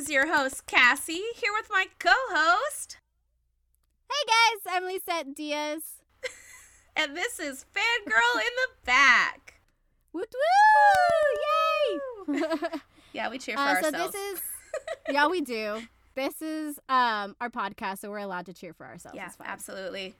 is your host, Cassie, here with my co host. Hey guys, I'm Lisette Diaz. and this is Fangirl in the Back. Woot woo! Yay! yeah, we cheer for uh, ourselves. So this is, yeah, we do. This is um our podcast, so we're allowed to cheer for ourselves. Yeah, absolutely.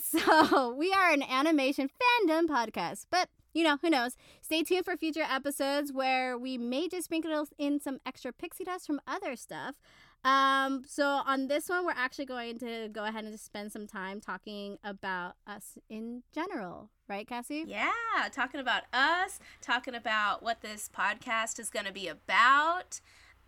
So we are an animation fandom podcast, but you know, who knows? Stay tuned for future episodes where we may just sprinkle in some extra pixie dust from other stuff. Um, so on this one, we're actually going to go ahead and just spend some time talking about us in general, right, Cassie? Yeah, talking about us, talking about what this podcast is going to be about,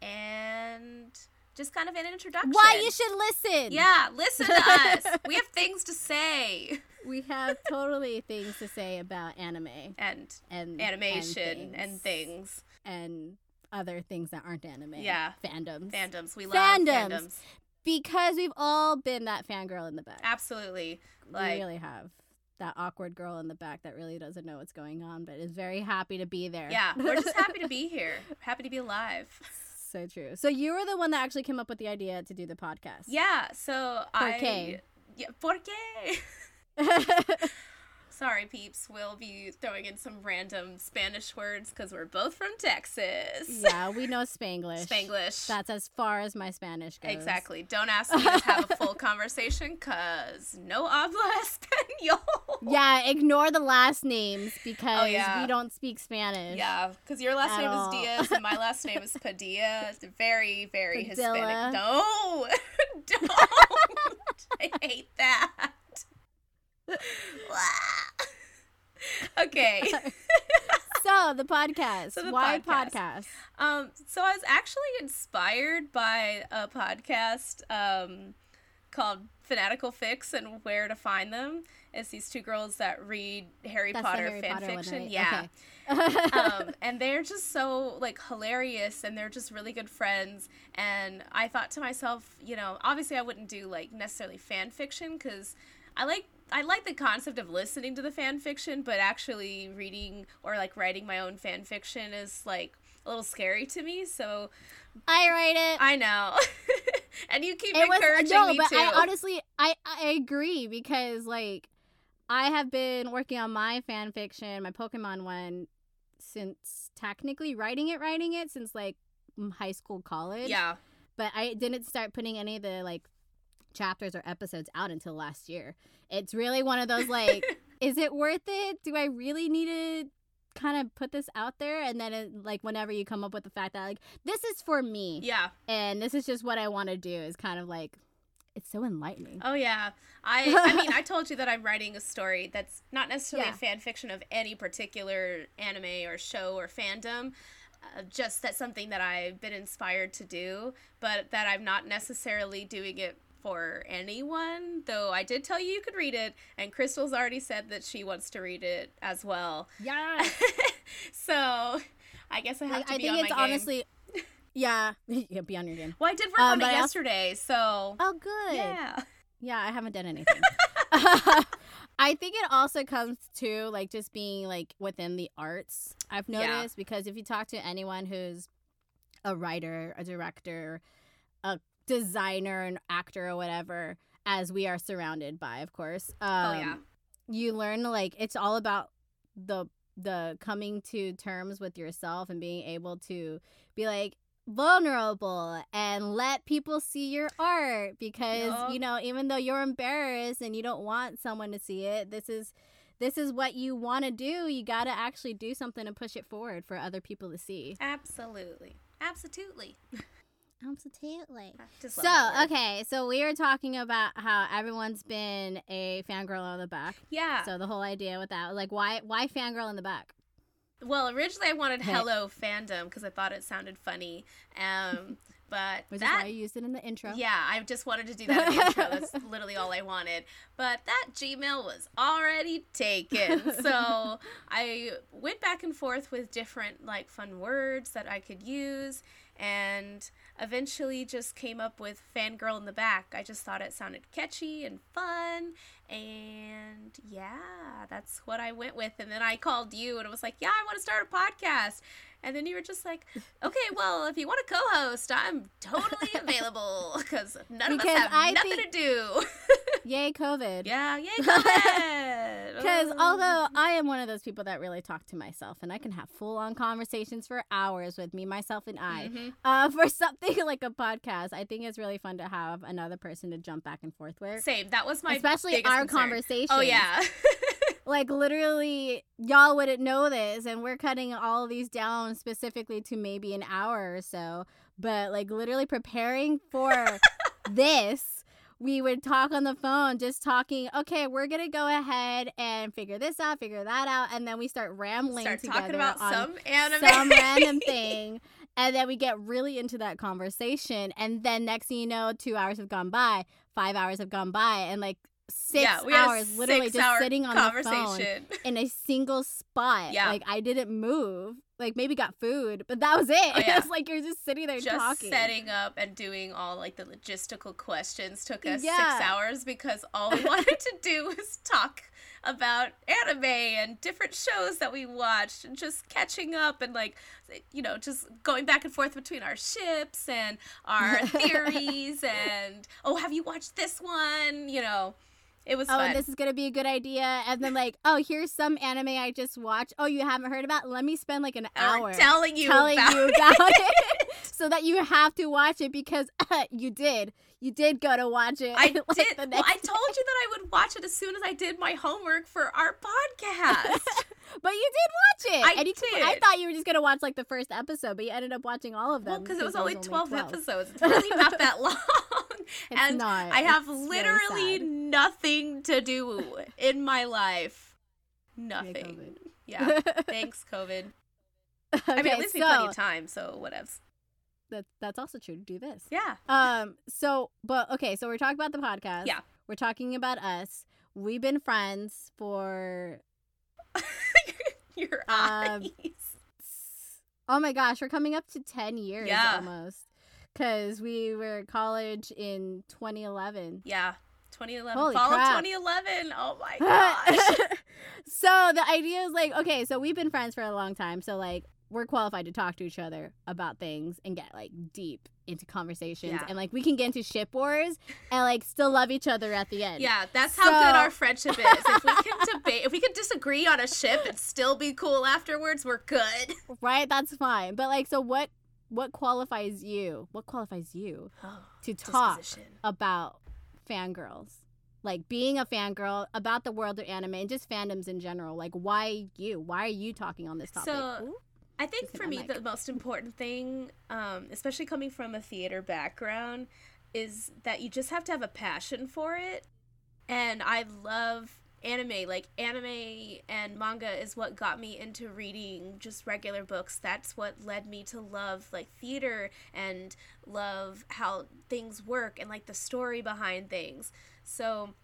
and just kind of an introduction. Why you should listen. Yeah, listen to us. we have things to say. We have totally things to say about anime and and animation and things and, things. and other things that aren't anime. Yeah, fandoms. Fandoms. We love fandoms. fandoms. Because we've all been that fangirl in the back. Absolutely. Like, we really have that awkward girl in the back that really doesn't know what's going on, but is very happy to be there. Yeah, we're just happy to be here. Happy to be alive so true. So you were the one that actually came up with the idea to do the podcast. Yeah. So por I. Qué? Yeah. Por qué? Sorry, peeps. We'll be throwing in some random Spanish words because we're both from Texas. Yeah, we know Spanglish. Spanglish. That's as far as my Spanish goes. Exactly. Don't ask me to have a full conversation because no habla español. Yeah, ignore the last names oh, because oh, yeah. we don't speak Spanish. Yeah, because your last name all. is Diaz and my last name is Padilla. It's very, very Padilla. Hispanic. No, don't. I hate that. okay. so the podcast. So the Why podcast. podcast? Um, so I was actually inspired by a podcast um, called Fanatical Fix and Where to Find Them. It's these two girls that read Harry That's Potter Harry fan Potter fiction. one, right? Yeah. Okay. um, and they're just so like hilarious and they're just really good friends and i thought to myself you know obviously i wouldn't do like necessarily fan fiction because i like I like the concept of listening to the fan fiction, but actually reading or like writing my own fan fiction is like a little scary to me. So I write it. I know, and you keep it encouraging was, no, me but too. I honestly, I I agree because like I have been working on my fan fiction, my Pokemon one, since technically writing it, writing it since like high school, college. yeah, But I didn't start putting any of the like chapters or episodes out until last year. It's really one of those like, is it worth it? Do I really need to kind of put this out there? And then it, like whenever you come up with the fact that like this is for me, yeah. and this is just what I want to do, is kind of like. It's so enlightening. Oh yeah. I I mean, I told you that I'm writing a story that's not necessarily Yeah. a fan fiction of any particular anime or show or fandom. Uh, just that's something that I've been inspired to do, but that I'm not necessarily doing it for anyone. Though I did tell you you could read it, and Crystal's already said that she wants to read it as well. Yeah. so I guess I have Like, to I be think on it's my game. honestly, yeah, yeah, be on your game. Well, I did work Um, on it I also- yesterday, so Oh, good. yeah. Yeah, I haven't done anything. I think it also comes to like just being like within the arts. I've Yeah. noticed because if you talk to anyone who's a writer, a director, a designer, and actor, or whatever, as we are surrounded by, of course. Um, Oh, yeah. You learn like it's all about the the coming to terms with yourself and being able to be like vulnerable and let people see your art because Yup. you know even though you're embarrassed and you don't want someone to see it this is this is what you want to do you got to actually do something and push it forward for other people to see Absolutely. Absolutely. absolutely just so love that word. okay so we were talking about how everyone's been a fangirl on the back Yeah. so the whole idea with that like why why fangirl in the back well, originally I wanted. Hello Fandom because I thought it sounded funny. Um, but which that is why you used it in the intro Yeah, I just wanted to do that in the intro. That's literally all I wanted. But that Gmail was already taken. So I went back and forth with different like fun words that I could use and eventually just came up with fangirl in the back. I just thought it sounded catchy and fun and yeah, that's what I went with. And then I called you and was like, "Yeah, I want to start a podcast." And then you were just like, okay, well, if you want to co-host, I'm totally available because none Because of us have I nothing think- to do. Yay, COVID. yeah, yay, COVID. Because Oh. although I am one of those people that really talk to myself, and I can have full on conversations for hours with me, myself, and I, Mhm. uh, for something like a podcast, I think it's really fun to have another person to jump back and forth with. same. That was my Especially our concern. conversations. Oh yeah. Like literally, y'all wouldn't know this, and we're cutting all of these down specifically to maybe an hour or so. But like literally preparing for this, we would talk on the phone, just talking. Okay, we're gonna go ahead and figure this out, figure that out, and then we start rambling Start together talking about some anime. some random thing. And then we get really into that conversation. And then next thing you know, two hours have gone by, five hours have gone by, and like six yeah, we had a hours literally just sitting on the phone in a single spot. Yeah. Like I didn't move. Like maybe got food, but that was it. Oh, yeah. It's like you're just sitting there just talking. setting up and doing all like the logistical questions took us Yeah. six hours because all we wanted to do was talk about anime and different shows that we watched and just catching up and like you know just going back and forth between our ships and our theories and oh have you watched this one you know it was Oh, fun this is gonna be a good idea. And then like, oh, here's some anime I just watched. Oh, you haven't heard about? Let me spend like an Hour hour telling you telling about you it. about it, so that you have to watch it because you did. You did go to watch it. I like, did. the Well, I told you that I would watch it as soon as I did my homework for our podcast. But you did watch it. I and you, I thought you were just gonna watch like the first episode, but you ended up watching all of them. well, because it was there only 12, episodes. It's really not that long. It's and not. I have It's literally nothing to do in my life. Nothing. Yeah. Thanks, COVID. I mean, at least we had plenty of time, so whatevs. That, that's also true to do this. Yeah. Um. So, but okay. So we're talking about the podcast. Yeah. We're talking about us. We've been friends for. Your Um, eyes. Oh my gosh, we're coming up to ten years Yeah. almost. Cause we were at college in 2011. Yeah. 2011. Holy Fall crap. of 2011. Oh my gosh. so the idea is like, okay, so we've been friends for a long time. So like we're qualified to talk to each other about things and get like deep into conversations Yeah. and like we can get into ship wars and like still love each other at the end. Yeah, that's how good our friendship is. If we can debate, if we can disagree on a ship and still be cool afterwards, we're good. Right? That's fine. But like so what what qualifies you? What qualifies you oh, to talk about fangirls? Like being a fangirl about the world of anime and just fandoms in general. Like why you? Why are you talking on this topic? So- Ooh. I think for me, the most important thing, um, especially coming from a theater background, is that you just have to have a passion for it. And I love anime. Like, anime and manga is what got me into reading just regular books. That's what led me to love, like, theater and love how things work and, like, the story behind things. So,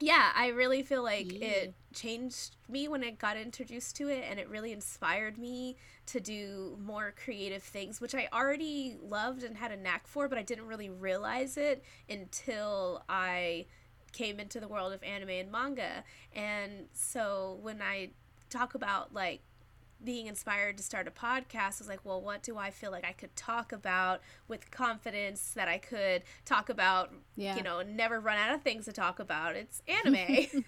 yeah, I really feel like Yeah. it changed me when I got introduced to it, and it really inspired me to do more creative things, which I already loved and had a knack for, but I didn't really realize it until I came into the world of anime and manga. And so when I talk about like being inspired to start a podcast was like, well, what do I feel like I could talk about with confidence that I could talk about, Yeah. you know, never run out of things to talk about? It's anime.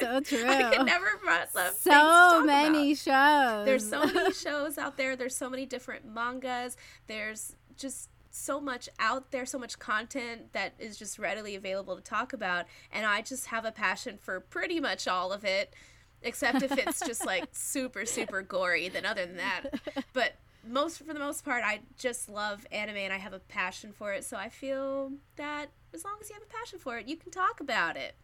So true. I can never run out of so many about. shows. There's so many shows out there. There's so many different mangas. There's just so much out there, so much content that is just readily available to talk about. And I just have a passion for pretty much all of it, except if it's just like super, super gory. Then other than that, but most for the most part, I just love anime and I have a passion for it. So I feel that as long as you have a passion for it, you can talk about it.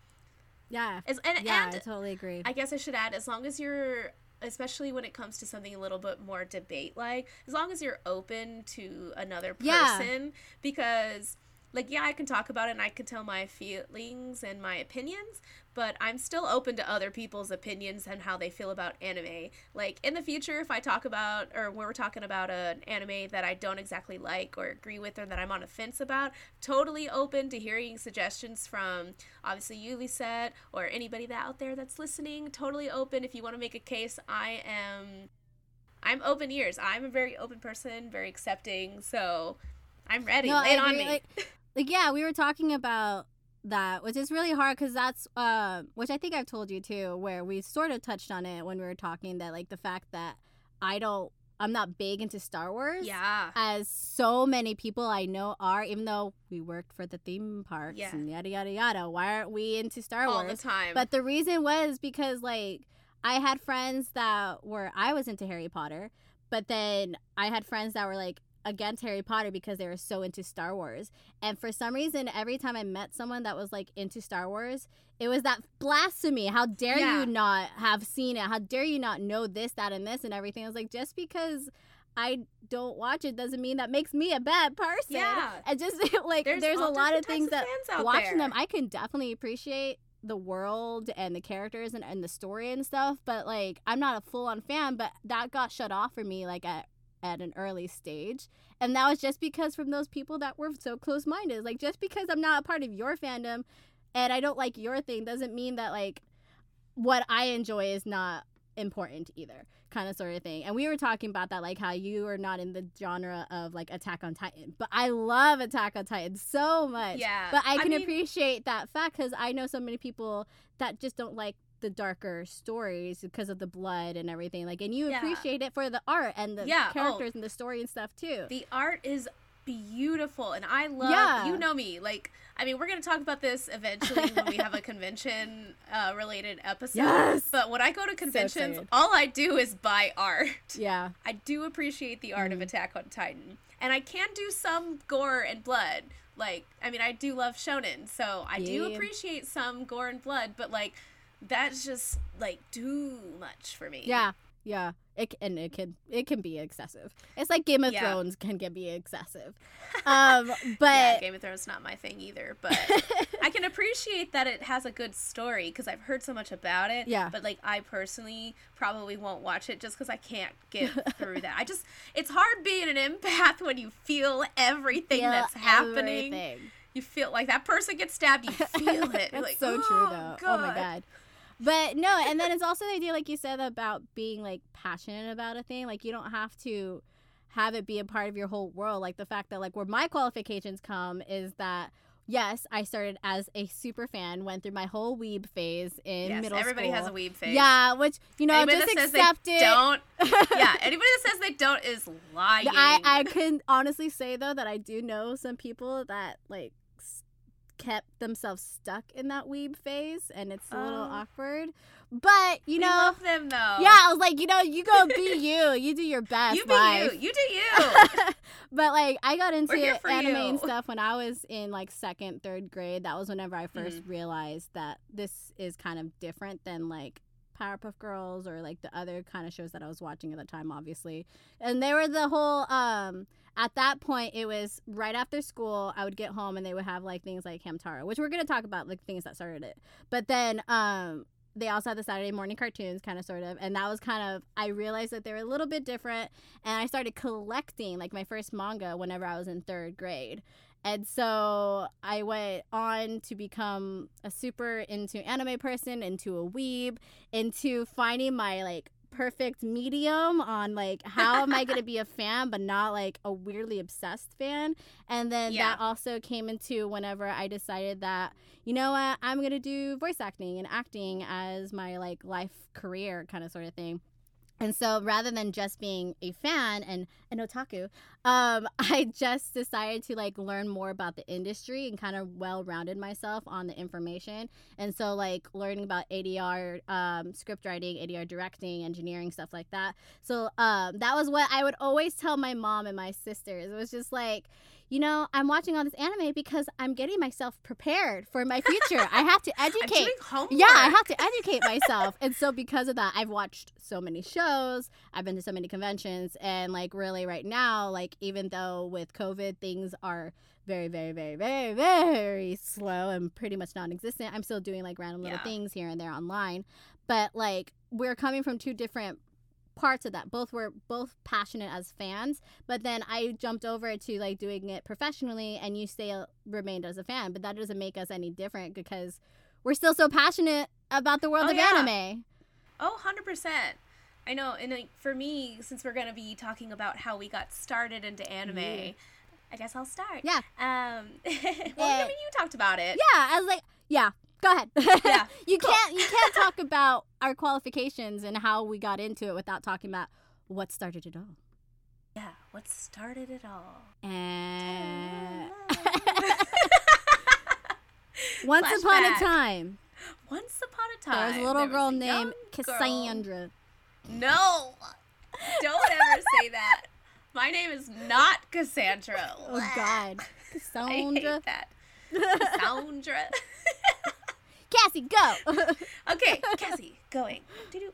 yeah. As, and Yeah, and I totally agree. I guess I should add, as long as you're, especially when it comes to something a little bit more debate like, as long as you're open to another Yeah. person, because, like, yeah, I can talk about it and I can tell my feelings and my opinions, but I'm still open to other people's opinions and how they feel about anime. Like, in the future, if I talk about, or when we're talking about an anime that I don't exactly like or agree with or that I'm on a fence about, totally open to hearing suggestions from obviously you, Lisette, or anybody that out there that's listening. Totally open. If you want to make a case, I am. I'm open ears. I'm a very open person, very accepting. So I'm ready. No, Lay it on me. like- like yeah we were talking about that which is really hard because that's uh which i think i've told you too where we sort of touched on it when we were talking that like the fact that i don't i'm not big into star wars yeah. as so many people i know are even though we worked for the theme parks Yeah. and yada yada yada why aren't we into star All wars All the time. but the reason was because like I had friends that were I was into Harry Potter, but then I had friends that were like against Harry Potter because they were so into Star Wars. And for some reason every time I met someone that was like into Star Wars, it was that blasphemy. How dare Yeah. you not have seen it? How dare you not know this, that, and this and everything? I was like, just because I don't watch it doesn't mean that makes me a bad person. Yeah. And just like there's, a lot of things types that watching there. them i can definitely appreciate the world and the characters and, and the story and stuff but like i'm not a full-on fan but that got shut off for me like at at an early stage. And that was just because from those people that were so close-minded. Like just because i'm not a part of your fandom and i don't like your thing doesn't mean that like what i enjoy is not important either kind of sort of thing. And we were talking about that like how you are not in the genre of like attack on titan but i love attack on titan so much. Yeah. but I can mean, appreciate that fact because I know so many people that just don't like the darker stories because of the blood and everything. Like, and you Yeah. appreciate it for the art and the Yeah, oh. characters and the story and stuff too. The art is beautiful, and I love. Yeah. You know me. Like, I mean, we're gonna talk about this eventually when we have a convention uh, related episode. Yes. But when I go to conventions, excited. all I do is buy art. yeah, I do appreciate the art of Mhm. Attack on Titan, and I can do some gore and blood. Like, I mean, I do love shonen, so I do appreciate some gore and blood, but like, that's just like too much for me. yeah, yeah. It and it can it can be excessive. It's like Game of Yeah. Thrones can get be excessive. Um, yeah, but Game of Thrones not my thing either, but I can appreciate that it has a good story because I've heard so much about it. Yeah. But like, I personally probably won't watch it just because I can't get through that. I just, it's hard being an empath when you feel everything feel that's happening. everything. You feel like that person gets stabbed. You feel it. That's like, so true, "Oh, though. Oh my god. But no, and then it's also the idea, like you said, about being like passionate about a thing. Like you don't have to have it be a part of your whole world. Like the fact that like where my qualifications come is that yes, I started as a super fan, went through my whole weeb phase in Yes, middle everybody school. has a weeb phase. Yeah, which you know, Anybody just accept it. don't. yeah, anybody that says they don't is lying. I I can honestly say though that I do know some people that like kept themselves stuck in that weeb phase, and it's a little Oh. awkward. But you know, love them though. yeah, I was like, you know, you go be you, you do your best. you be life. you. You do you. but like I got into We're here for anime you. and stuff when I was in like second, third grade. That was whenever I 1st Mm-hmm. realized that this is kind of different than like Powerpuff Girls or like the other kind of shows that I was watching at the time, obviously. And they were the whole um at that point it was right after school I would get home and they would have like things like Hamtaro, which we're gonna talk about like things that started it. But then um they also had the Saturday morning cartoons, kind of, sort of, and that was kind of. I realized that they were a little bit different, and I started collecting like my first manga whenever I was in third grade, and so I went on to become a super into anime person, into a weeb, into finding my like perfect medium on like how am I gonna be a fan but not like a weirdly obsessed fan. And then Yeah. that also came into whenever I decided that, you know what, I'm gonna do voice acting and acting as my like life career kind of sort of thing. And so rather than just being a fan and an otaku, um, I just decided to like learn more about the industry and kind of well rounded myself on the information. And so like learning about ADR, um, script writing, ADR directing, engineering, stuff like that. So um, that was what I would always tell my mom and my sisters. It was just like, you know, I'm watching all this anime because I'm getting myself prepared for my future. I have to educate. Yeah, I have to educate myself. and so because of that, I've watched so many shows, I've been to so many conventions and like really right now, like even though with COVID things are very very very very very slow and pretty much non-existent, I'm still doing like random little Yeah. things here and there online. But like we're coming from two different parts of that both were both passionate as fans but then i jumped over to like doing it professionally and you still remained as a fan but that doesn't make us any different because we're still so passionate about the world Oh, of yeah. anime Oh, 100%. I know, and like, for me, since we're gonna be talking about how we got started into anime, Yeah. I guess I'll start. Yeah. Um. well. I mean, you talked about it. Yeah, I was like, yeah, go ahead. Yeah, you cool. can't you can't talk about our qualifications and how we got into it without talking about what started it all. Yeah. What started it all? Eh. And once upon a time, Once upon a time. there was a little girl named young girl- Cassandra. No, don't ever say that. My name is not Cassandra. Oh God, I Cassandra. hate that. Cassandra. Cassie, go. okay, Cassie, going. Doo-doo.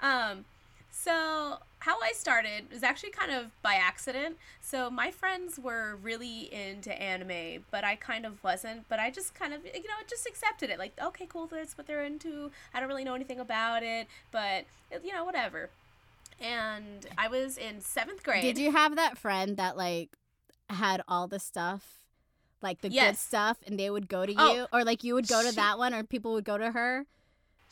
Um, so how I started was actually kind of by accident. So my friends were really into anime, but I kind of wasn't. But I just kind of, you know, just accepted it. Like, okay, cool, that's what they're into. I don't really know anything about it, but you know, whatever. And I was in seventh grade. Did you have that friend that like had all the stuff, like the good stuff, and they would go to you, Oh, or like you would go to she- that one, or people would go to her?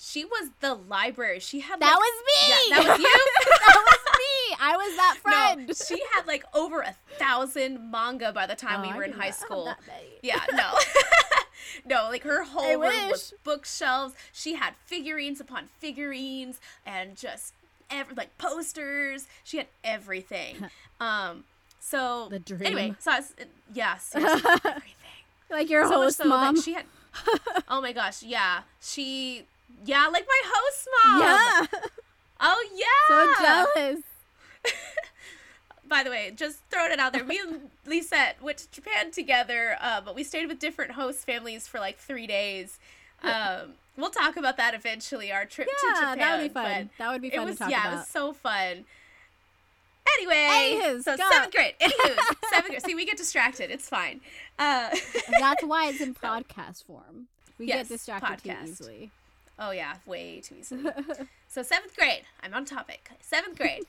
She was the library. She had That like, was me. Yeah, that was you. that was me. I was that friend. No, she had like over a thousand manga by the time Oh, we I were in high school. Yeah, no. no, like her whole I room was bookshelves. She had figurines upon figurines and just ev- like posters. She had everything. Um so The dream. Anyway, so I was, yeah, seriously, everything. like your So host so mom. she had Oh my gosh, yeah. She yeah, like my host mom. yeah. Oh yeah. So jealous. By the way, just throwing it out there, me and Lisette went to Japan together, uh, but we stayed with different host families for like three days. Um, we'll talk about that eventually, our trip to Yeah, Japan. that would be fun. That would be It fun was to talk yeah, about. it was so fun. Anyway, Anywho's, so go. seventh grade. Anywho, seventh grade. See, we get distracted. It's fine. Uh, That's why it's in podcast form. We Yes, get distracted podcast. too easily. oh yeah, way too easily. So seventh grade, I'm on topic. Seventh grade,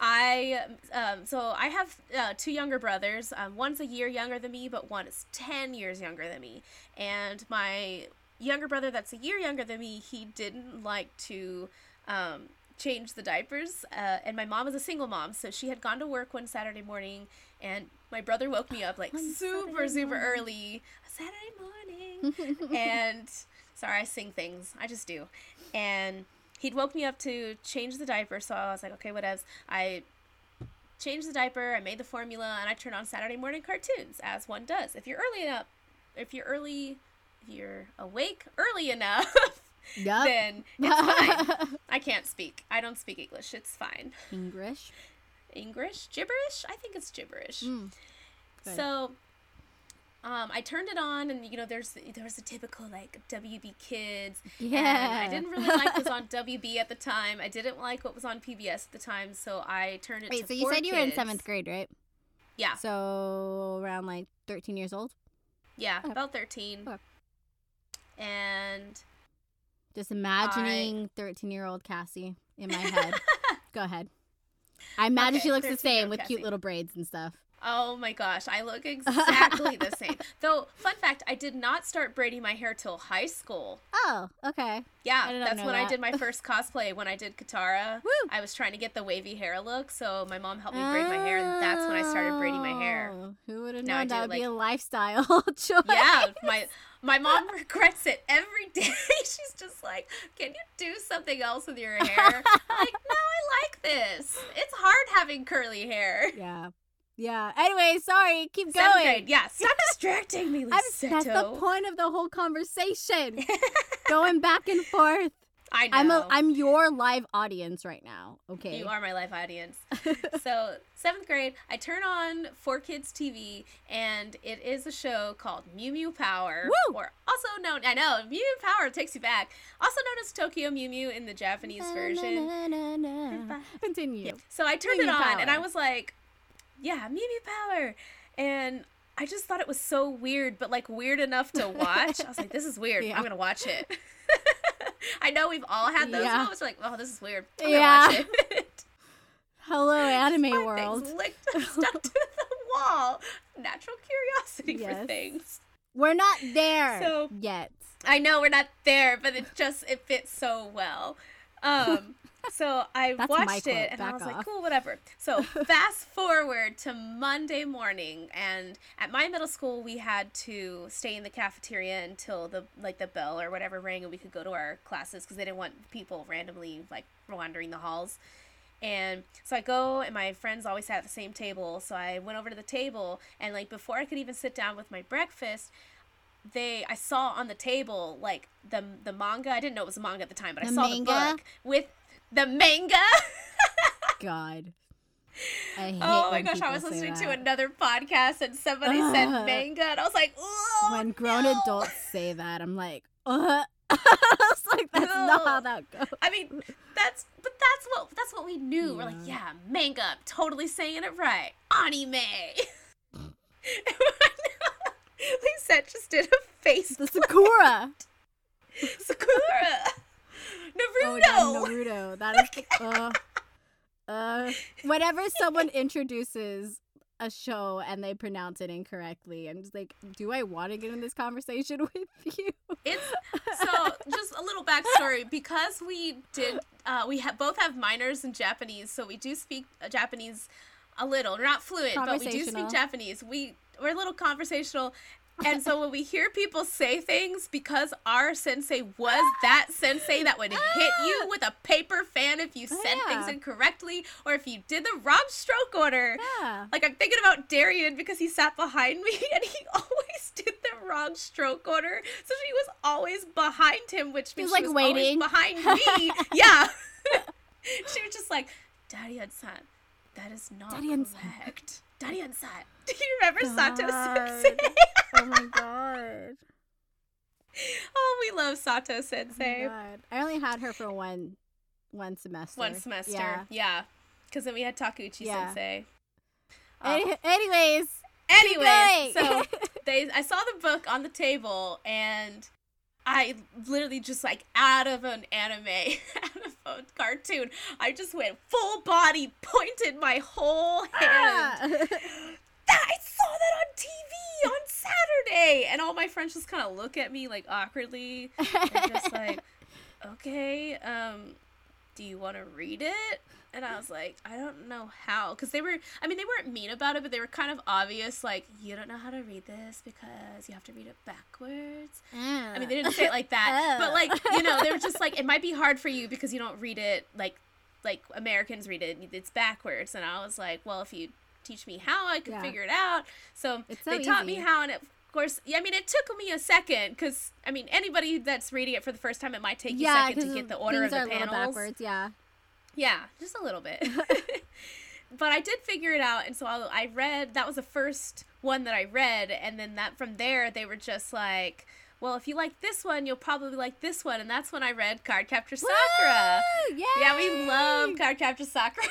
I um, so I have uh, two younger brothers. Um, one's a year younger than me, but one is ten years younger than me. And my younger brother, that's a year younger than me, he didn't like to um, change the diapers. Uh, and my mom was a single mom, so she had gone to work one Saturday morning, and my brother woke me up like One super Saturday super morning. early, Saturday morning and sorry, I sing things. I just do. And he'd woke me up to change the diaper, so I was like, okay, whatevs. I changed the diaper, I made the formula, and I turned on Saturday morning cartoons, as one does. If you're early enough, if you're early, if you're awake early enough, Yup. then it's fine. I can't speak. I don't speak English. It's fine. English. English? Gibberish? I think it's gibberish. Mm. So um, I turned it on, and you know, there's there was a typical like WB Kids. Yeah. I didn't really like what was on WB at the time. I didn't like what was on PBS at the time, so I turned it Wait, so you said you were in seventh grade, right? Yeah, So around like 13 years old? yeah, Okay. about thirteen. Okay. And Just imagining 13 year old Cassie in my head. Go ahead. I imagine Okay, she looks the same with cute little braids and stuff. Oh my gosh, I look exactly the same. Though, fun fact, I did not start braiding my hair till high school. Oh, okay. Yeah, I did not that's when I did my first cosplay. When I did Katara, Woo! I was trying to get the wavy hair look, so my mom helped me braid my hair, and that's when I started braiding my hair. Oh, Who would have known that would be a lifestyle choice? Yeah, my my mom regrets it every day. She's just like, "Can you do something else with your hair?" Like, no, I like this. It's hard having curly hair. Yeah. Yeah. Anyway, sorry. Keep Seventh going. grade, yeah. Stop distracting me, I'm, that's the point of the whole conversation. going back and forth. I know. I'm a, I'm your live audience right now. Okay. You are my live audience. so seventh grade, I turn on Four Kids TV, and it is a show called Mew Mew Power, Woo! or also known I know Mew Mew Power takes you back, also known as Tokyo Mew Mew in the Japanese version. Na, na, na. Continue. Yeah. So I turned Mew it on, and I was like, "Yeah, Mew Power," and I just thought it was so weird, but like weird enough to watch. I was like, "This is weird. Yeah. I'm gonna watch it." I know we've all had those Yeah. moments. We're like, "Oh, this is weird. I'm Yeah. watch it." Hello, anime My world. Licked, stuck to the wall. Natural curiosity for things. We're not there So- yet. I know we're not there, but it just it fits so well. Um, so I That's watched it and I was like, cool, whatever. So fast forward to Monday morning, and at my middle school, we had to stay in the cafeteria until the like the bell or whatever rang, and we could go to our classes because they didn't want people randomly like wandering the halls. And so I go, and my friends always sat at the same table. So I went over to the table, and like before I could even sit down with my breakfast, they I saw on the table like the the manga. I didn't know it was a manga at the time, but I saw manga? the book with the manga. God. I hate oh my gosh, I was listening to another podcast and somebody said manga, and I was like, oh, when grown no." adults say that, I'm like, uh. it's like that's not how that goes. I mean, that's but that's what that's what we knew. We're like, Yeah. yeah, manga, I'm totally saying it right. Anime. Lisa just did a face. The Sakura. Sakura. Oh, Naruto. damn, Naruto. That is the, uh, uh, whenever someone introduces a show and they pronounce it incorrectly, I'm just like, do I want to get in this conversation with you? It's so just a little backstory because we did uh, we have both have minors in Japanese, so we do speak uh, Japanese a little. We're not fluent, but we do speak Japanese. We we're a little conversational. And so when we hear people say things, because our sensei was that sensei that would hit you ah! with a paper fan if you Oh, said yeah. things incorrectly or if you did the wrong stroke order. Yeah. Like I'm thinking about Darian because he sat behind me and he always did the wrong stroke order. So she was always behind him, which means was, she like, was waiting. always behind me. yeah. she was just like, Darian-san, that is not Darian-san." correct. Darian-san. Do you remember Sato Sensei? Oh my god. oh, we love Sato Oh Sensei. God. I only had her for one one semester. One semester. Yeah. Yeah. Because then we had Takuchi Yeah. Sensei. Any- oh. anyways, Anyway, going. so they I saw the book on the table and I literally just like out of an anime, out cartoon, I just went full body, pointed my whole hand. Ah. I saw that on TV on Saturday, and all my friends just kind of look at me like awkwardly, and just like, okay, um, do you want to read it? And I was like, I don't know how, because they were, I mean, they weren't mean about it, but they were kind of obvious, like, you don't know how to read this because you have to read it backwards. I mean, they didn't say it like that, mm. but like, oh. you know, they were just like, it might be hard for you because you don't read it like, like Americans read it. It's backwards, and I was like, well, if you teach me how, I could Yeah. figure it out. So, so they taught me how, and it, of course, yeah, I mean, it took me a second because I mean, anybody that's reading it for the first time, it might take you yeah, a second to get the order of the panels. backwards. Yeah. Yeah, just a little bit. but I did figure it out, and so I, I read. That was the first one that I read, and then that from there they were just like, "Well, if you like this one, you'll probably like this one," and that's when I read Cardcaptor Sakura. Woo! Yeah, we love Yay! Cardcaptor Sakura.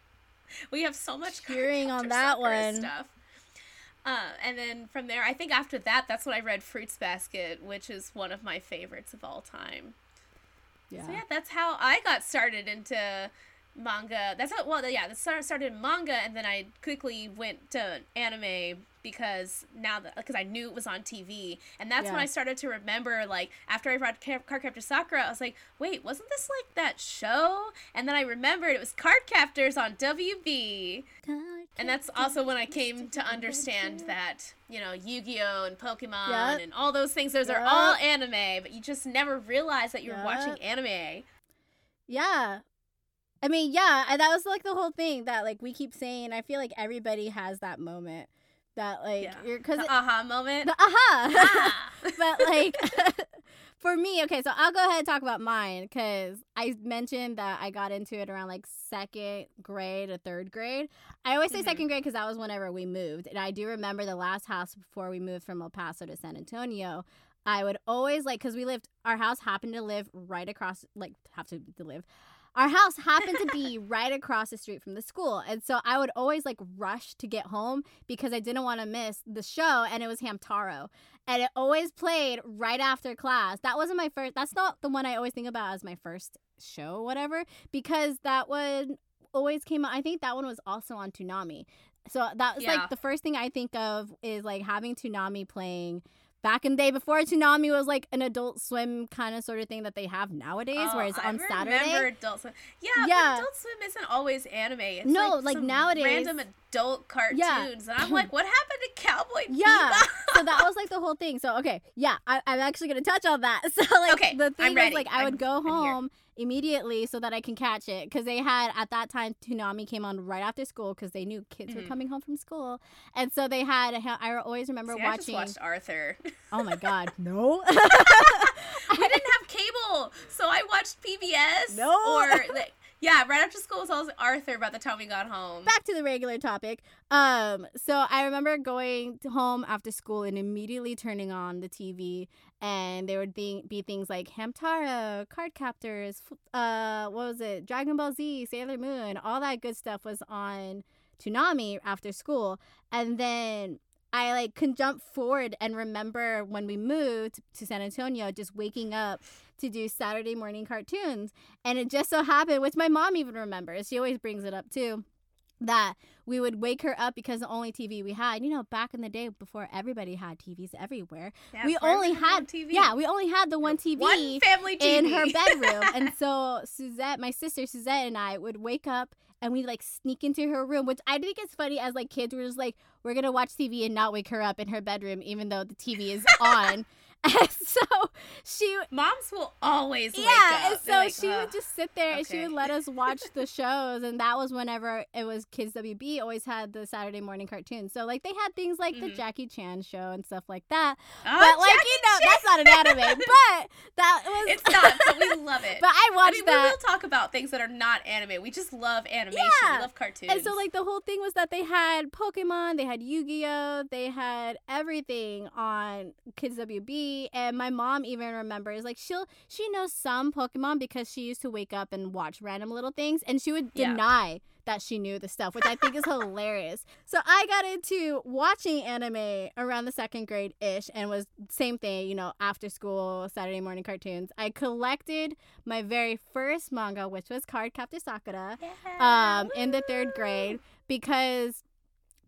we have so much Cheering on that Sakura one. stuff. Uh, and then from there, I think after that, that's when I read Fruits Basket, which is one of my favorites of all time. Yeah. So yeah, that's how I got started into manga. That's how well yeah, that started started in manga and then I quickly went to anime because now that because I knew it was on TV and that's when I started to remember like after I read Ca- Cardcaptor Sakura, I was like, wait, wasn't this like that show? And then I remembered it was Card Captors on WB. And that's also when I came to understand that, you know, Yu-Gi-Oh! and Pokemon Yup. and all those things, those are all anime, but you just never realize that you're watching anime. Yeah. I mean, yeah, and that was like the whole thing that like we keep saying. I feel like everybody has that moment that like Yeah. you're because aha moment. the aha. Ah. but like for me, okay, so I'll go ahead and talk about mine because I mentioned that I got into it around like second grade or third grade. I always say Mhm. second grade because that was whenever we moved, and I do remember the last house before we moved from El Paso to San Antonio. I would always like because we lived. Our house happened to live right across, like have to live. Our house happened to be right across the street from the school, and so I would always like rush to get home because I didn't want to miss the show, and it was Hamtaro and it always played right after class. That wasn't my first. That's not the one I always think about as my first show, whatever, because that one always came out. I think that one was also on Toonami. So that was Yeah. like the first thing I think of is like having Toonami playing back in the day before Toonami was like an adult swim kind of sort of thing that they have nowadays, Oh, where it's I on remember Saturday. Adult Swim. Yeah, Yeah. but Adult Swim isn't always anime. It's No, like, like, nowadays- random adult cartoons, Yeah. and I'm like, what happened to Cowboy Yeah. So that was like the whole thing. So okay, yeah, I, I'm actually gonna touch on that. So like Okay, the thing I'm was like I would I'm- go home immediately so that I can catch it because they had at that time Toonami came on right after school because they knew kids were Mhm. coming home from school, and so they had. I always remember See, I just watching. watched Arthur. Oh my god, no. we didn't have cable, so I watched PBS. No. Or like, yeah, right after school was always Arthur. By the time we got home. back to the regular topic. Um, so I remember going home after school and immediately turning on the TV, and there would be, be things like Hamtaro, Card Captors, uh, what was it, Dragon Ball Z, Sailor Moon, all that good stuff was on Toonami after school, and then. I like can jump forward and remember when we moved to San Antonio, just waking up to do Saturday morning cartoons. And it just so happened, which my mom even remembers, she always brings it up too, that we would wake her up because the only TV we had, you know, back in the day before everybody had TVs everywhere, Yeah, we only had TV. yeah, we only had the one TV One family TV in her bedroom. and so Suzette, my sister Suzette and I would wake up and we'd like sneak into her room, which I think is funny as like kids were just like, we're gonna watch TV and not wake her up in her bedroom even though the TV is on. And so she Moms will always yeah, and so like, she "Ugh." would just sit there and she would let us watch the shows, and that was whenever it was Kids WB always had the Saturday morning cartoons. So like they had things like the Mhm. Jackie Chan show and stuff like that. Oh, but like Jackie you know, Chan! that's not an anime, but that was It's not, but we love it. but I I watched that. We will talk about things that are not anime. We just love animation. Yeah. We love cartoons. And so like the whole thing was that they had Pokemon, they had Yu-Gi-Oh, they had everything on Kids WB, and my mom even remembers like she'll she knows some Pokemon because she used to wake up and watch random little things, and she would Yeah. deny that she knew the stuff, which I think is hilarious. So I got into watching anime around the second grade ish, and was same thing, you know, after school Saturday morning cartoons. I collected my very first manga, which was Card Captor Sakura um, in the third grade because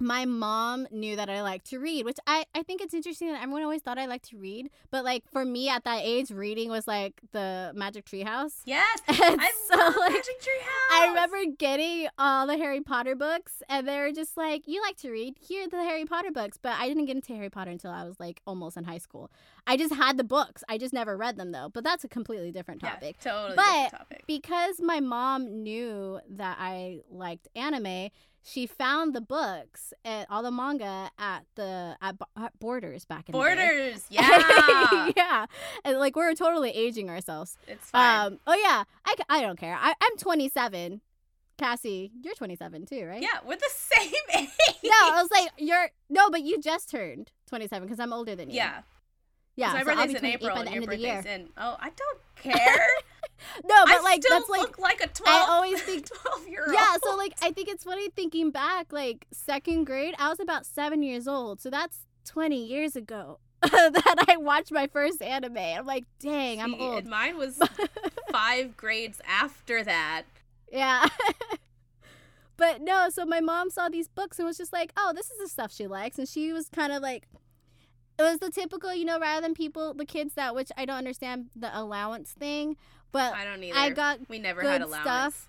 my mom knew that I liked to read, which I, I think it's interesting that everyone always thought I liked to read. But like for me at that age, reading was like the Magic Treehouse. Yes, And I so, love like, Magic Treehouse. I remember getting all the Harry Potter books, and they were just like, "You like to read? Here are the Harry Potter books." But I didn't get into Harry Potter until I was like almost in high school. I just had the books. I just never read them though. But that's a completely different Yeah, topic totally But- different topic. because my mom knew that I liked anime, she found the books and all the manga at the at, at Borders back in the day. Borders, yeah, yeah, and like we're totally aging ourselves. it's fine. Um, oh yeah, I, I don't care. I, I'm 27. Cassie, you're 27 too, right? yeah, we're the same age. No, I was like, you're no, but you just turned 27 because I'm older than you. yeah. yeah. so my so birthday's in April, by and the your end of the year. in. Oh, I don't care. No, but I like that's like look like a I twelve. always think twelve year old. Yeah, so like I think it's funny thinking back, like second grade, I was about seven years old, so that's twenty years ago that I watched my first anime. I'm like, dang, I'm old. mine was five grades after that. yeah. but no, so my mom saw these books and was just like, oh, this is the stuff she likes, and she was kind of like. It was the typical, you know, rather than people, the kids that, which I don't understand the allowance thing, but I don't either. I got we never had allowance. stuff.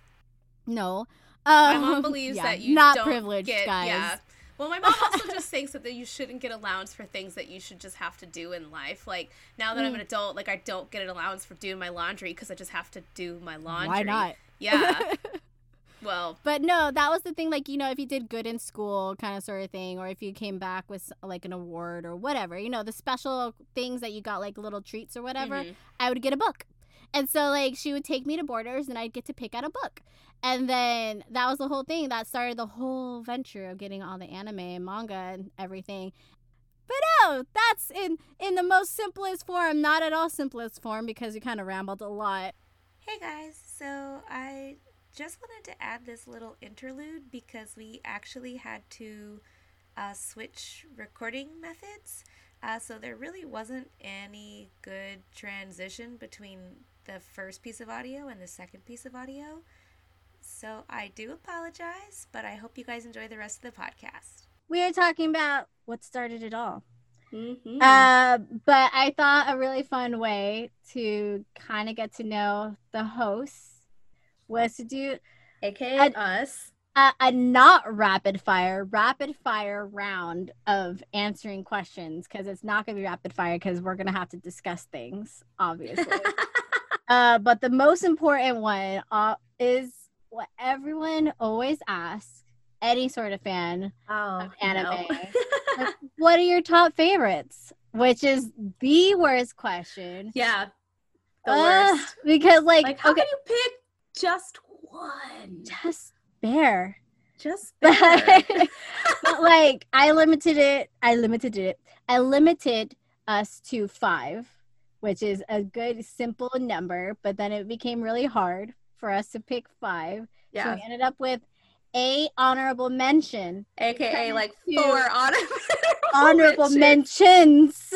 no. My Um, mom believes yeah, that you not don't privileged, get, guys. Yeah. Well, my mom also just thinks that you shouldn't get allowance for things that you should just have to do in life. Like now that I'm Mm. an adult, like I don't get an allowance for doing my laundry because I just have to do my laundry. Why not? Yeah. well, But no, that was the thing. Like, you know, if you did good in school, kind of sort of thing, or if you came back with like an award or whatever, you know, the special things that you got, like little treats or whatever, mhm. I would get a book. And so, like, she would take me to Borders and I'd get to pick out a book. And then that was the whole thing. That started the whole venture of getting all the anime and manga and everything. But no, that's in in the most simplest form, not at all simplest form because we kind of rambled a lot. Hey guys, so I just wanted to add this little interlude because we actually had to uh, switch recording methods. Uh, so there really wasn't any good transition between the first piece of audio and the second piece of audio. So I do apologize, but I hope you guys enjoy the rest of the podcast. We are talking about what started it all. Mm-hmm. Uh, but I thought a really fun way to kind of get to know the hosts was to do, aka a, us, a, a not rapid fire, rapid fire round of answering questions because it's not going to be rapid fire because we're going to have to discuss things, obviously. uh, but the most important one uh, is what everyone always asks any sort of fan oh, of anime. No. like, what are your top favorites? Which is the worst question. Yeah. The uh, worst. Because like, like how okay. can you pick just one? Just bear. Just bear. but like I limited it. I limited it. I limited us to five, which is a good simple number, but then it became really hard for us to pick five. Yeah. So we ended up with a honorable mention, aka like four honorable honorable mentions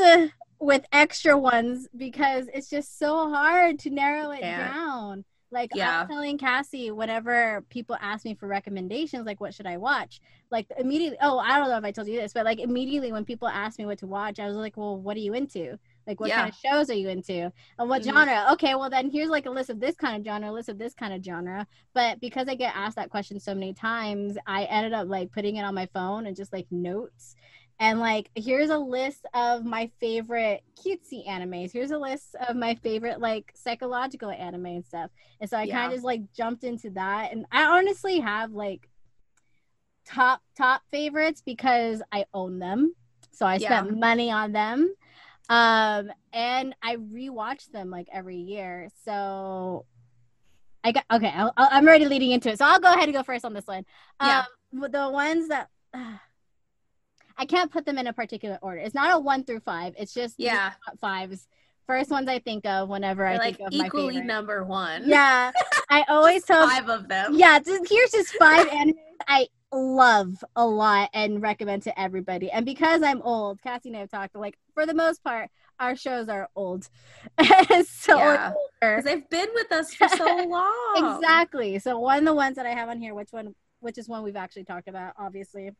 with extra ones because it's just so hard to narrow it yeah. down. Like yeah. I'm telling Cassie whenever people ask me for recommendations, like what should I watch? Like immediately, oh, I don't know if I told you this, but like immediately when people ask me what to watch, I was like, well, what are you into? Like, what yeah. kind of shows are you into? And what mm-hmm. genre? Okay, well, then here's like a list of this kind of genre, list of this kind of genre. But because I get asked that question so many times, I ended up like putting it on my phone and just like notes. And like, here's a list of my favorite cutesy animes. Here's a list of my favorite like psychological anime and stuff. And so I yeah. kind of just like jumped into that. And I honestly have like top top favorites because I own them. So I spent yeah. money on them. Um, and I rewatch them like every year. So I got okay. i am already leading into it, so I'll go ahead and go first on this one. Yeah. Um, the ones that uh, I can't put them in a particular order. It's not a one through five. It's just yeah fives. First ones I think of whenever They're I like think of equally my number one. Yeah, I always tell five of them. Yeah, just, here's just five animes I love a lot and recommend to everybody. And because I'm old, Cassie and I have talked like for the most part, our shows are old. so yeah. Because they've been with us for so long. exactly. So one of the ones that I have on here, which one which is one we've actually talked about, obviously,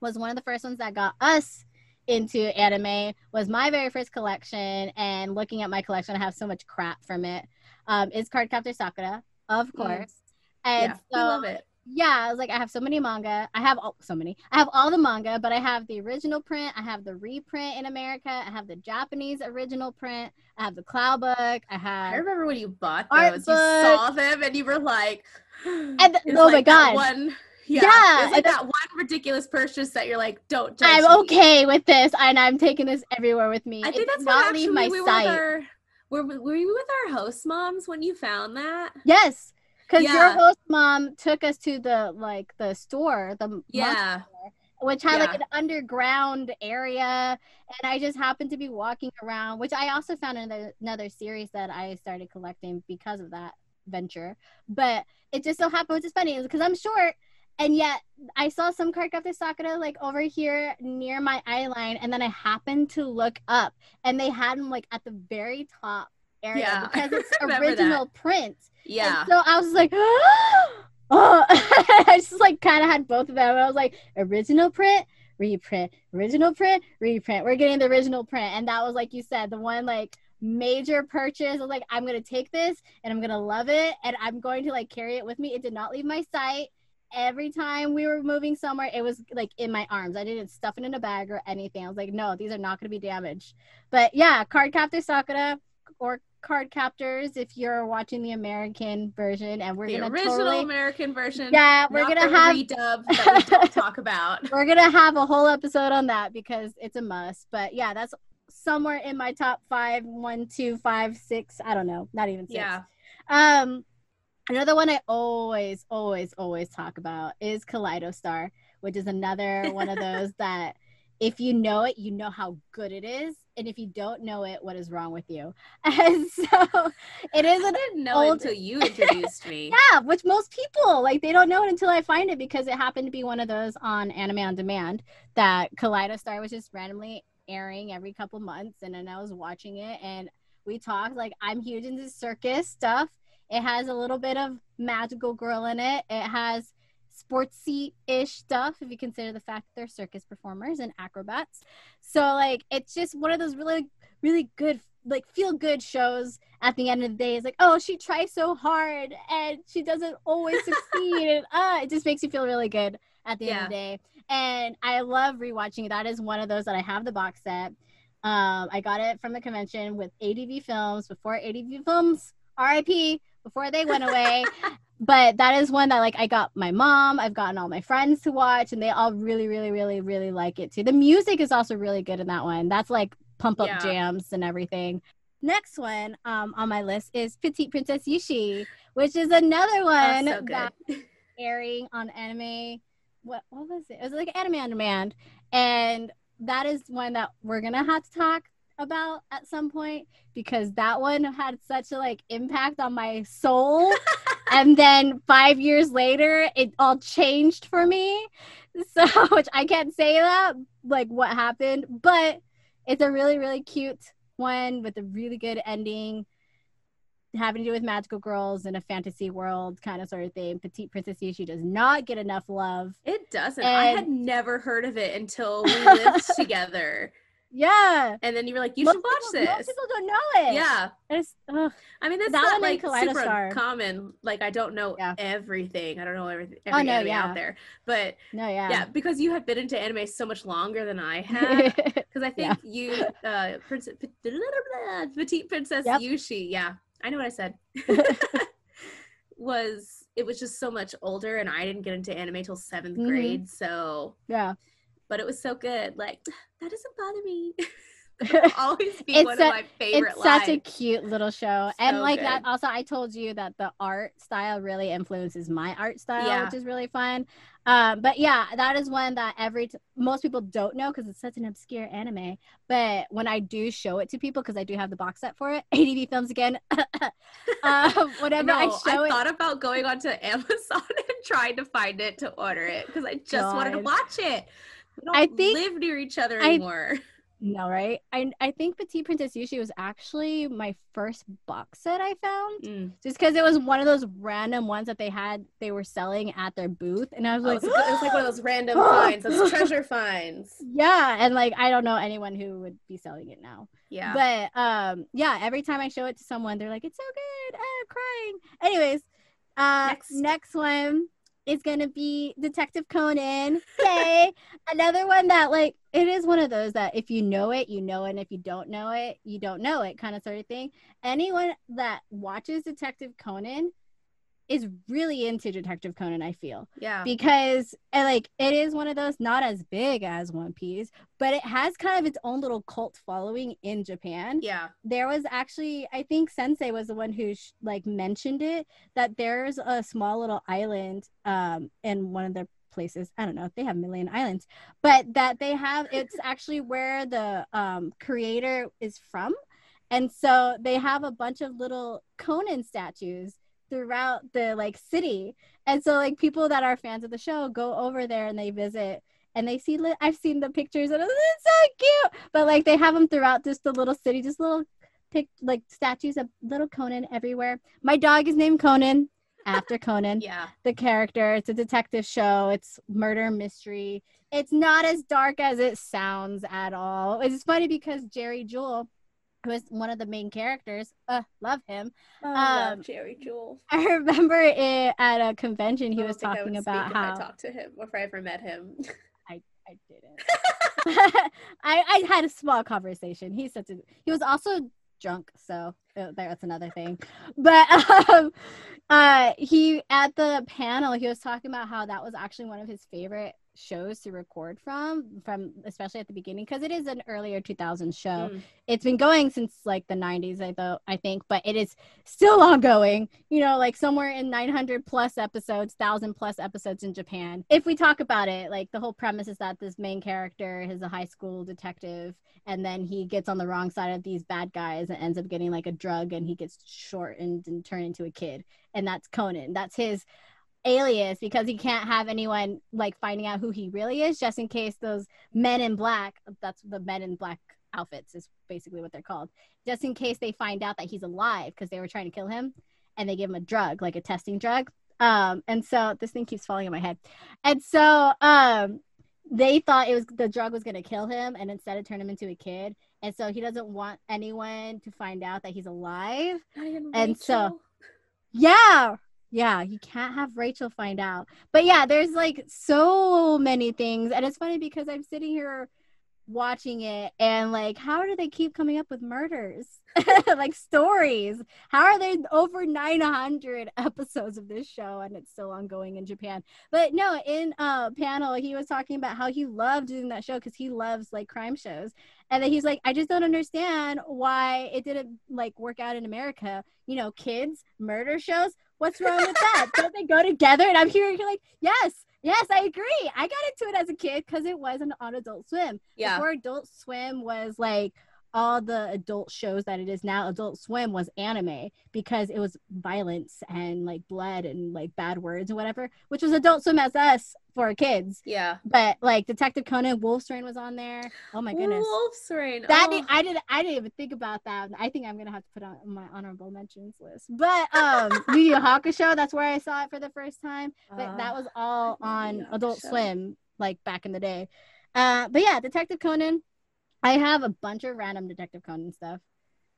was one of the first ones that got us into anime was my very first collection and looking at my collection i have so much crap from it um is cardcaptor sakura of mm. course mm. and yeah, so, love it yeah, I was like, I have so many manga. I have all, so many. I have all the manga, but I have the original print. I have the reprint in America. I have the Japanese original print. I have the Clow book. I have. I remember when you bought those. You saw them and you were like, and the, oh like my god, one. Yeah, yeah it's like that one ridiculous purchase that you're like, don't. I'm me. okay with this, and I'm taking this everywhere with me. I think it that's not leave my we sight. Were, were, were you with our host moms when you found that? Yes because yeah. your host mom took us to the like the store, the yeah. Store, which had yeah. like an underground area, and I just happened to be walking around, which I also found in another series that I started collecting because of that venture. But it just so happened, which is funny, because I'm short, and yet I saw some Cardcaptor Sakura like over here near my eye line, and then I happened to look up, and they had them like at the very top area yeah, because it's original that. print. Yeah. And so I was like, oh, I just like kind of had both of them. I was like, original print, reprint, original print, reprint. We're getting the original print, and that was like you said, the one like major purchase. I was like, I'm gonna take this and I'm gonna love it, and I'm going to like carry it with me. It did not leave my sight. Every time we were moving somewhere, it was like in my arms. I didn't stuff it in a bag or anything. I was like, no, these are not going to be damaged. But yeah, Cardcaptor Sakura or card captors if you're watching the American version, and we're the gonna original totally, American version. Yeah, we're gonna have redub that we don't talk about. We're gonna have a whole episode on that because it's a must. But yeah, that's somewhere in my top five, one, two, five, six. I don't know, not even six. Yeah. Um, another one I always, always, always talk about is Kaleido Star, which is another one of those that if you know it, you know how good it is. And if you don't know it, what is wrong with you? And so it is. I didn't know old... until you introduced me. yeah, which most people like they don't know it until I find it because it happened to be one of those on Anime on Demand that Kaleido Star was just randomly airing every couple months, and then I was watching it and we talked like I'm huge into circus stuff. It has a little bit of magical girl in it. It has sportsy ish stuff if you consider the fact that they're circus performers and acrobats. So like it's just one of those really really good like feel good shows at the end of the day. It's like oh she tries so hard and she doesn't always succeed. And uh it just makes you feel really good at the end of the day. And i love rewatching that is one of those that i have the box set. Um i got it from the convention with adv films before adv films rip before they went away but that is one that like i got my mom i've gotten all my friends to watch and they all really really really really like it too the music is also really good in that one that's like pump up Yeah. jams and everything. Next one um, on my list is Petite Princess Yucie, which is another one Oh, so that airing on anime. What what was it? It was like anime on demand, and that is one that we're gonna have to talk about at some point because that one had such a like impact on my soul and then five years later it all changed for me so which i can't say that like what happened but it's a really really cute one with a really good ending having to do with magical girls in a fantasy world kind of sort of thing petite princess She does not get enough love It doesn't. I had never heard of it until we lived together. Yeah And then you were like, you Most should watch people- most this. people don't know it Yeah. it's, ugh. I mean, that's That not like super common. Like, I don't know Yeah. everything. I don't know everything, Oh, no, anime yeah. out there. But no yeah. yeah because you have been into anime so much longer than I have. Because I think Yeah. you, uh, Princess, Petite Princess Yep. Yucie, yeah, I know what I said. was it was just so much older, and I didn't get into anime till 7th Mhm. grade. So, yeah but it was so good. Like that doesn't bother me. Always be It's one a- of my favorite it's such a cute little show and So like that also i told you that the art style really influences my art style Yeah. which is really fun um, but yeah that is one that every t- most people don't know because it's such an obscure anime but when i do show it to people because i do have the box set for it adv films again um, whenever no, i show it thought about going onto Amazon and trying to find it to order it because I just wanted to watch it. I think- live near each other I- anymore. no right I, I think petite princess yucie was actually my first box set i found Mm. just because it was one of those random ones that they had they were selling at their booth and i was Oh, like it's, it was like one of those random finds, those treasure finds. yeah and like i don't know anyone who would be selling it now Yeah. but um yeah every time i show it to someone they're like it's so good i'm crying anyways uh Next. next, one is gonna be detective conan yay another one that like it is one of those that if you know it you know it and if you don't know it you don't know it kind of sort of thing. Anyone that watches detective conan is really into detective conan i feel yeah. because like it is one of those not as big as one piece but it has kind of its own little cult following in japan yeah. there was actually i think sensei was the one who sh- like mentioned it that there's a small little island um in one of their places i don't know if they have a million islands but that they have it's actually where the um creator is from and so they have a bunch of little conan statues throughout the like city and so like people that are fans of the show go over there and they visit and they see li- I've seen the pictures and it's so cute. But like they have them throughout just the little city, just little pic like statues of little Conan everywhere. My dog is named Conan after Conan, Yeah. the character. It's a detective show. It's murder mystery. It's not as dark as it sounds at all. It's funny because Jerry Jewell, who is one of the main characters, uh, love him. Oh, Um, love Jerry Jewell. I remember it at a convention. He was talking about how if I talked to him or if I ever met him. I I didn't. I I had a small conversation. He's such a he was also drunk, so uh, that's another thing. But um, uh, he at the panel he was talking about how that was actually one of his favorite shows to record from, from especially at the beginning because it is an earlier 2000s show. Mm. It's been going since like the 90s, I though I think, but it is still ongoing. You know, like somewhere in 900 plus episodes, thousand plus episodes in Japan. If we talk about it, like the whole premise is that this main character is a high school detective, and then he gets on the wrong side of these bad guys and ends up getting like a drug, and he gets shortened and turned into a kid, and that's Conan. That's his alias because he can't have anyone like finding out who he really is just in case those men in black that's the men in black outfits is basically what they're called just in case they find out that he's alive because they were trying to kill him and they give him a drug like a testing drug Um, and so this thing keeps falling in my head. And so um they thought it was the drug was gonna kill him and instead it turned him into a kid. And so he doesn't want anyone to find out that he's alive. And so- Yeah. Yeah, you can't have Rachel find out. But yeah, there's like so many things. And it's funny because I'm sitting here watching it and like how do they keep coming up with murders? like stories. How are there over 900 episodes of this show and it's still ongoing in Japan? But no, in uh panel he was talking about how he loved doing that show cuz he loves like crime shows. And then he's like I just don't understand why it didn't like work out in America. You know, kids, murder shows. What's wrong with that? don't they go together? And I'm hearing you're like, "Yes, Yes, I agree. I got into it as a kid because it wasn't on Adult Swim. Yeah. Before Adult Swim was like all the adult shows that it is now, Adult Swim was anime because it was violence and like blood and like bad words and whatever, which was Adult Swim as us for kids. Yeah. But like Detective Conan, Wolf's Rain was on there. Oh my goodness. Wolf's Rain. That oh. I didn't I didn't even think about that. I think I'm gonna have to put on my honorable mentions list. But um Yu Yu Hakusho, that's where I saw it for the first time. But Ah, that was all I love Yu on Adult. Swim, like back in the day. Uh but yeah, Detective Conan. I have a bunch of random Detective Conan stuff.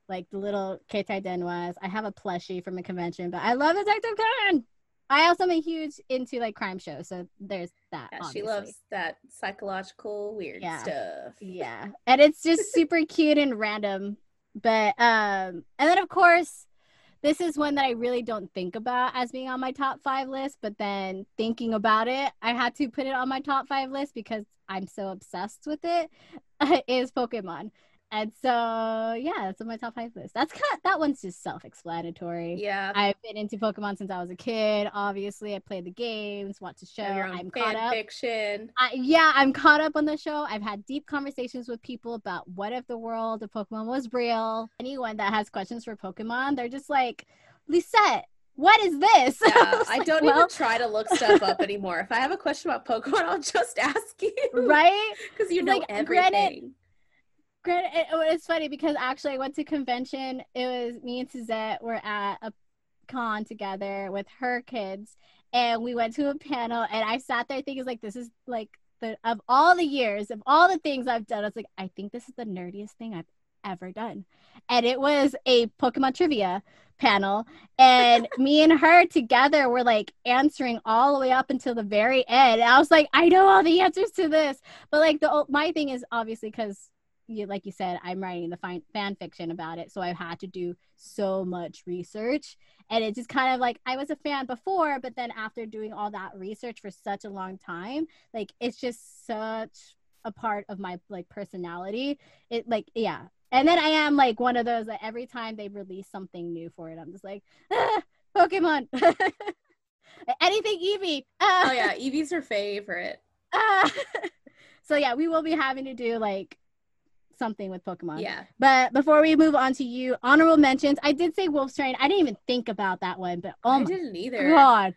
Like the little Keitai Denwas. I have a plushie from a convention, but I love Detective Conan. I also am a huge into like crime shows, so there's that. Yeah, she loves that psychological weird Yeah. stuff. Yeah. And it's just super cute and random. But um and then of course this is one that I really don't think about as being on my top 5 list, but then thinking about it, I had to put it on my top 5 list because I'm so obsessed with it is Pokemon. And so yeah, that's on my top 5 list. That's kind that one's just self-explanatory. Yeah. I've been into Pokemon since I was a kid. Obviously, I played the games, watched the show. I'm caught up. fiction. I, yeah, I'm caught up on the show. I've had deep conversations with people about what if the world of Pokemon was real. Anyone that has questions for Pokemon, they're just like, Lisette, what is this? Yeah, I like, don't well, even try to look stuff up anymore. If I have a question about Pokemon, I'll just ask you. right? Because you know Like, everything. granted- Granted, it, it's funny because actually I went to convention. It was me and Suzette were at a con together with her kids, and we went to a panel. And I sat there thinking, like, this is like the of all the years of all the things I've done. I was like, I think this is the nerdiest thing I've ever done. And it was a Pokemon trivia panel, and me and her together were like answering all the way up until the very end. And I was like, I know all the answers to this, but like the my thing is obviously because you like you said i'm writing the fan, fan fiction about it so i've had to do so much research and it's just kind of like i was a fan before but then after doing all that research for such a long time like it's just such a part of my like personality it like yeah and then i am like one of those that every time they release something new for it i'm just like ah, pokemon anything eevee ah. Oh yeah, Eevee's her favorite. Ah. so yeah we will be having to do like something with pokemon Yeah. but before we move on to you, honorable mentions. I did say Wolf's Rain. I didn't even think about that one, but oh I my didn't either. god,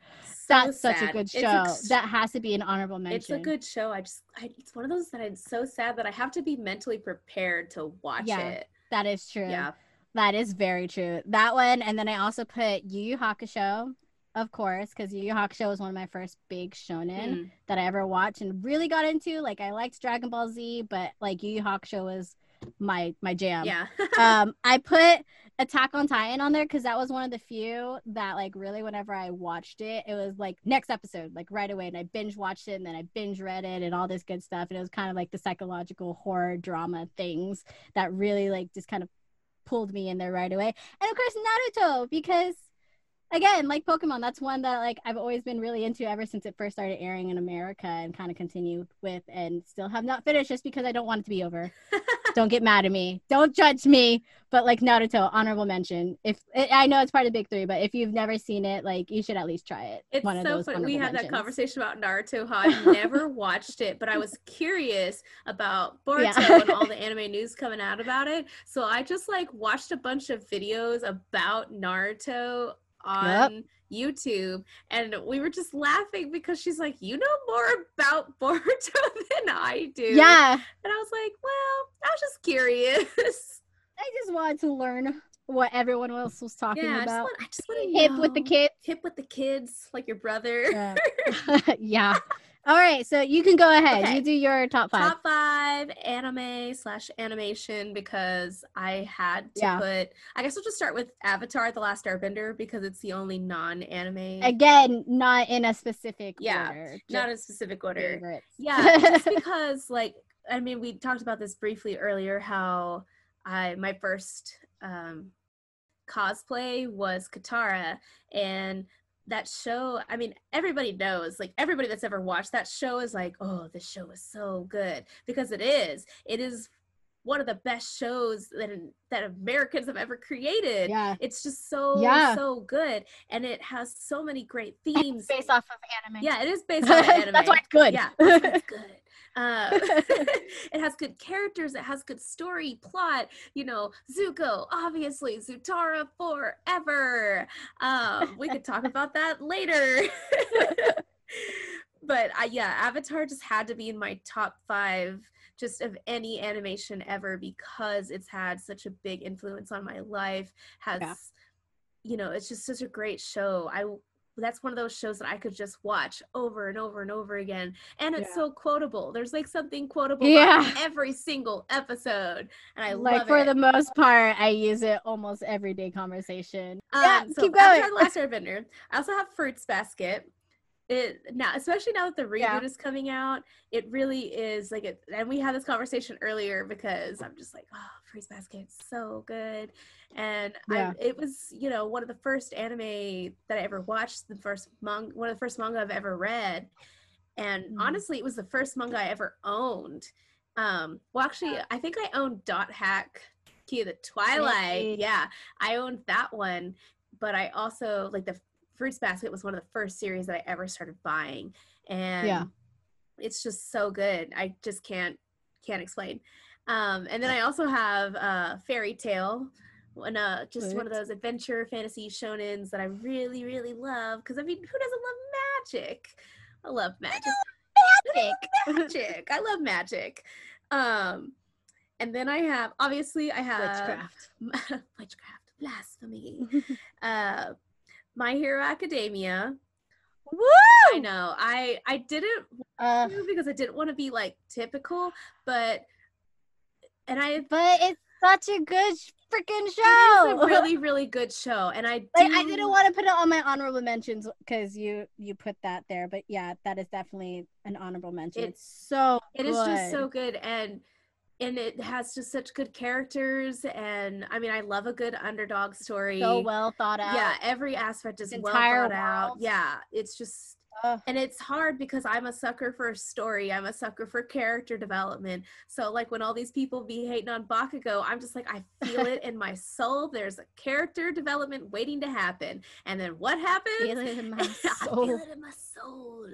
That's such a good show. ex- that has to be an honorable mention. It's a good show. I just, I, it's one of those that I'm so sad that I have to be mentally prepared to watch Yeah. it. That is true. Yeah. That is very true. That one, and then I also put Yu Yu Hakusho, of course, because Yu Yu Hakusho was one of my first big shonen Mm. that I ever watched and really got into. Like I liked Dragon Ball Z, but like Yu Yu Hakusho was my my jam. Yeah. um i put attack on titan on there because that was one of the few that like really whenever i watched it it was like next episode like right away and i binge watched it and then i binge read it and all this good stuff and it was kind of like the psychological horror drama things that really like just kind of pulled me in there right away and of course naruto because again like pokemon that's one that like i've always been really into ever since it first started airing in america and kind of continued with and still have not finished just because i don't want it to be over don't get mad at me. Don't judge me. But like Naruto, honorable mention. If I I know it's part of the big three, but if you've never seen it, like you should at least try it. It's One of so those funny. We had that conversation about Naruto. How I've never watched it, but I was curious about Boruto Yeah. and all the anime news coming out about it. So I just like watched a bunch of videos about Naruto on YouTube, and we were just laughing because she's like, "You know more about Boruto than I do." Yeah, and I was like, "Well, I was just curious." I just wanted to learn. what everyone else was talking yeah, about. I just want to Hip with the kids. Hip with the kids, like your brother. Yeah. yeah. All right, so you can go ahead. Okay. You do your top five. Top five anime slash animation because I had to Yeah. put. I guess we'll just start with Avatar: The Last Airbender because it's the only non-anime. Again, not in a specific Yeah, order. not in specific order. favorites. Yeah, just because like I mean we talked about this briefly earlier how I my first um cosplay was Katara and that show I mean everybody knows like everybody that's ever watched that show is like oh this show is so good because it is. It is one of the best shows that that Americans have ever created yeah. it's just so Yeah. so good and it has so many great It's themes based off of anime. yeah it is based on anime That's why it's good. yeah, it's good. Uh, it has good characters. It has good story, plot. You know, Zuko, obviously, Zutara forever. Um, we could talk about that later. but uh, yeah, Avatar just had to be in my top five just of any animation ever because it's had such a big influence on my life. Has Yeah. you know, it's just such a great show. I that's one of those shows that I could just watch over and over and over again. And it's Yeah. so quotable. There's like something quotable Yeah. every single episode. And I like love for it. the most part, I use it almost everyday conversation. Um, yeah, so keep going. The Last Airbender. I also have Fruits Basket. It now, especially now that the reboot Yeah. is coming out, it really is like it. And we had this conversation earlier because I'm just like, oh, Fruits Basket, so good. And Yeah. I, it was, you know, one of the first anime that I ever watched. The first manga, one of the first manga I've ever read. And Mhm. honestly, it was the first manga I ever owned. Um, well, actually, I think I owned Dot Hack Key of the Twilight. Yeah, I owned that one, but I also like the Fruits Basket was one of the first series that I ever started buying, and yeah. it's just so good. I just can't can't explain. Um, and then I also have uh, Fairy Tail, one uh, just one of those adventure fantasy shonens that I really really love. Because I mean, who doesn't love magic? I love magic. Magic. magic. I love magic. Um, and then I have obviously I have Witchcraft. witchcraft, blasphemy. uh, My Hero Academia. Woo! I know. I I didn't Uh, because I didn't want to be like typical, but and I but it's such a good freaking show. it is a really really good show, and I like I didn't want to put it on my honorable mentions because you you put that there, but yeah, that is definitely an honorable mention. It- it's so It is just so good. good and and it has just such good characters and I mean I love a good underdog story. so well thought out. Yeah, every aspect is well thought out. Yeah, it's just Ugh. and it's hard because I'm a sucker for a story. I'm a sucker for character development. So like when all these people be hating on Bakugo, I'm just like I feel it in my soul. There's a character development waiting to happen. And then what happens? Feel it in my I feel soul. it in my soul.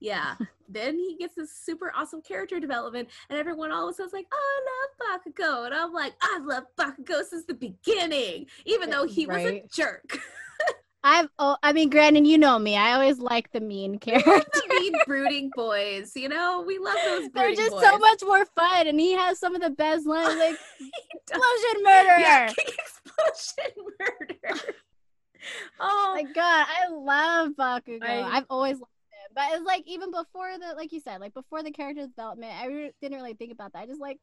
Yeah. then he gets this super awesome character development, and everyone all of a sudden's like, "Oh, I love Bakugo," and I'm like, "I love Bakugo since the beginning, even though he was a jerk." I've oh I mean Brandon, you know me. I always like the mean character. the mean brooding boys, you know, we love those boys. They're just boys. so much more fun, and he has some of the best lines, like explosion murder. Yeah, explosion murder. oh, My God, I love Bakugo. I- I, have always loved him, but it's like even before the, like you said, like before the character development, I didn't really think about that. I just like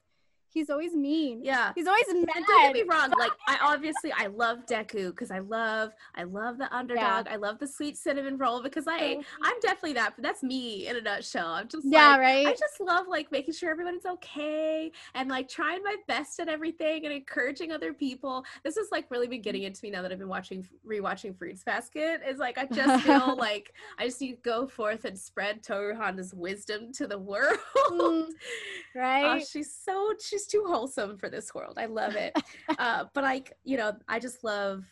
he's always mean. yeah. He's always mad. And don't get me wrong, like I obviously I love Deku because I love I love the underdog. I love the sweet cinnamon roll because I I'm definitely that. But That's me in a nutshell. I'm just yeah, like, right. I just love like making sure everybody's okay and like trying my best at everything and encouraging other people. This has like really been getting into me now that I've been watching rewatching Fruits Basket. Is like I just feel like I just need to go forth and spread Tohru Honda's wisdom to the world. Mm, Oh, right. she's so she's too wholesome for this world. I love it. uh, but like you know, I just love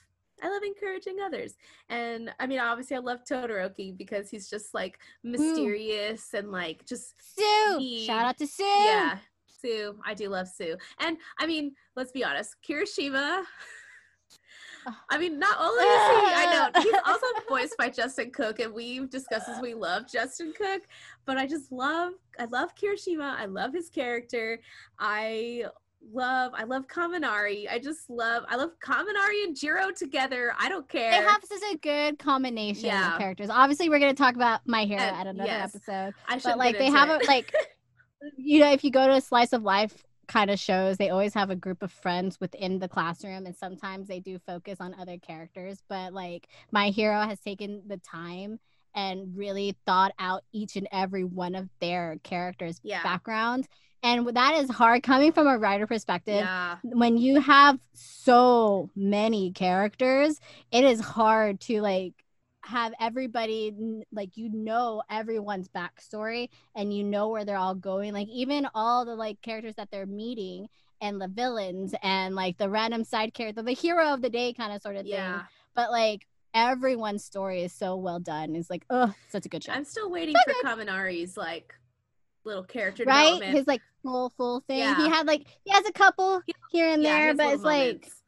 I love encouraging others, and I mean, obviously, I love Todoroki because he's just like mysterious and like just Tsu. He- Shout out to Tsu. yeah. Tsu, I do love Tsu, and I mean, let's be honest, Kirishima. I mean, not only is he, I know he's also voiced by Justin Cook, and we've discussed as we love Justin Cook, but I just love, I love Kirishima. I love his character. I love I love Kaminari. I just love I love Kaminari and Jiro together. I don't care. They have such a good combination Yeah. of characters. Obviously, we're gonna talk about My Hero Uh, at another yes. episode. I should But like they have a like you know, if you go to a slice of life kind of shows, they always have a group of friends within the classroom and sometimes they do focus on other characters. But like My Hero has taken the time and really thought out each and every one of their characters' Yeah. background. And that is hard coming from a writer perspective yeah. when you have so many characters, it is hard to like have everybody like you know everyone's backstory and you know where they're all going. Like even all the like characters that they're meeting and the villains and like the random side character, the hero of the day kind of sort of Yeah. thing. But like everyone's story is so well done. It's like, oh, such a good show. I'm still waiting So for Kaminari's like little character Right? development. His like full full thing. He had like he has a couple here and Yeah, there, but it's like moments.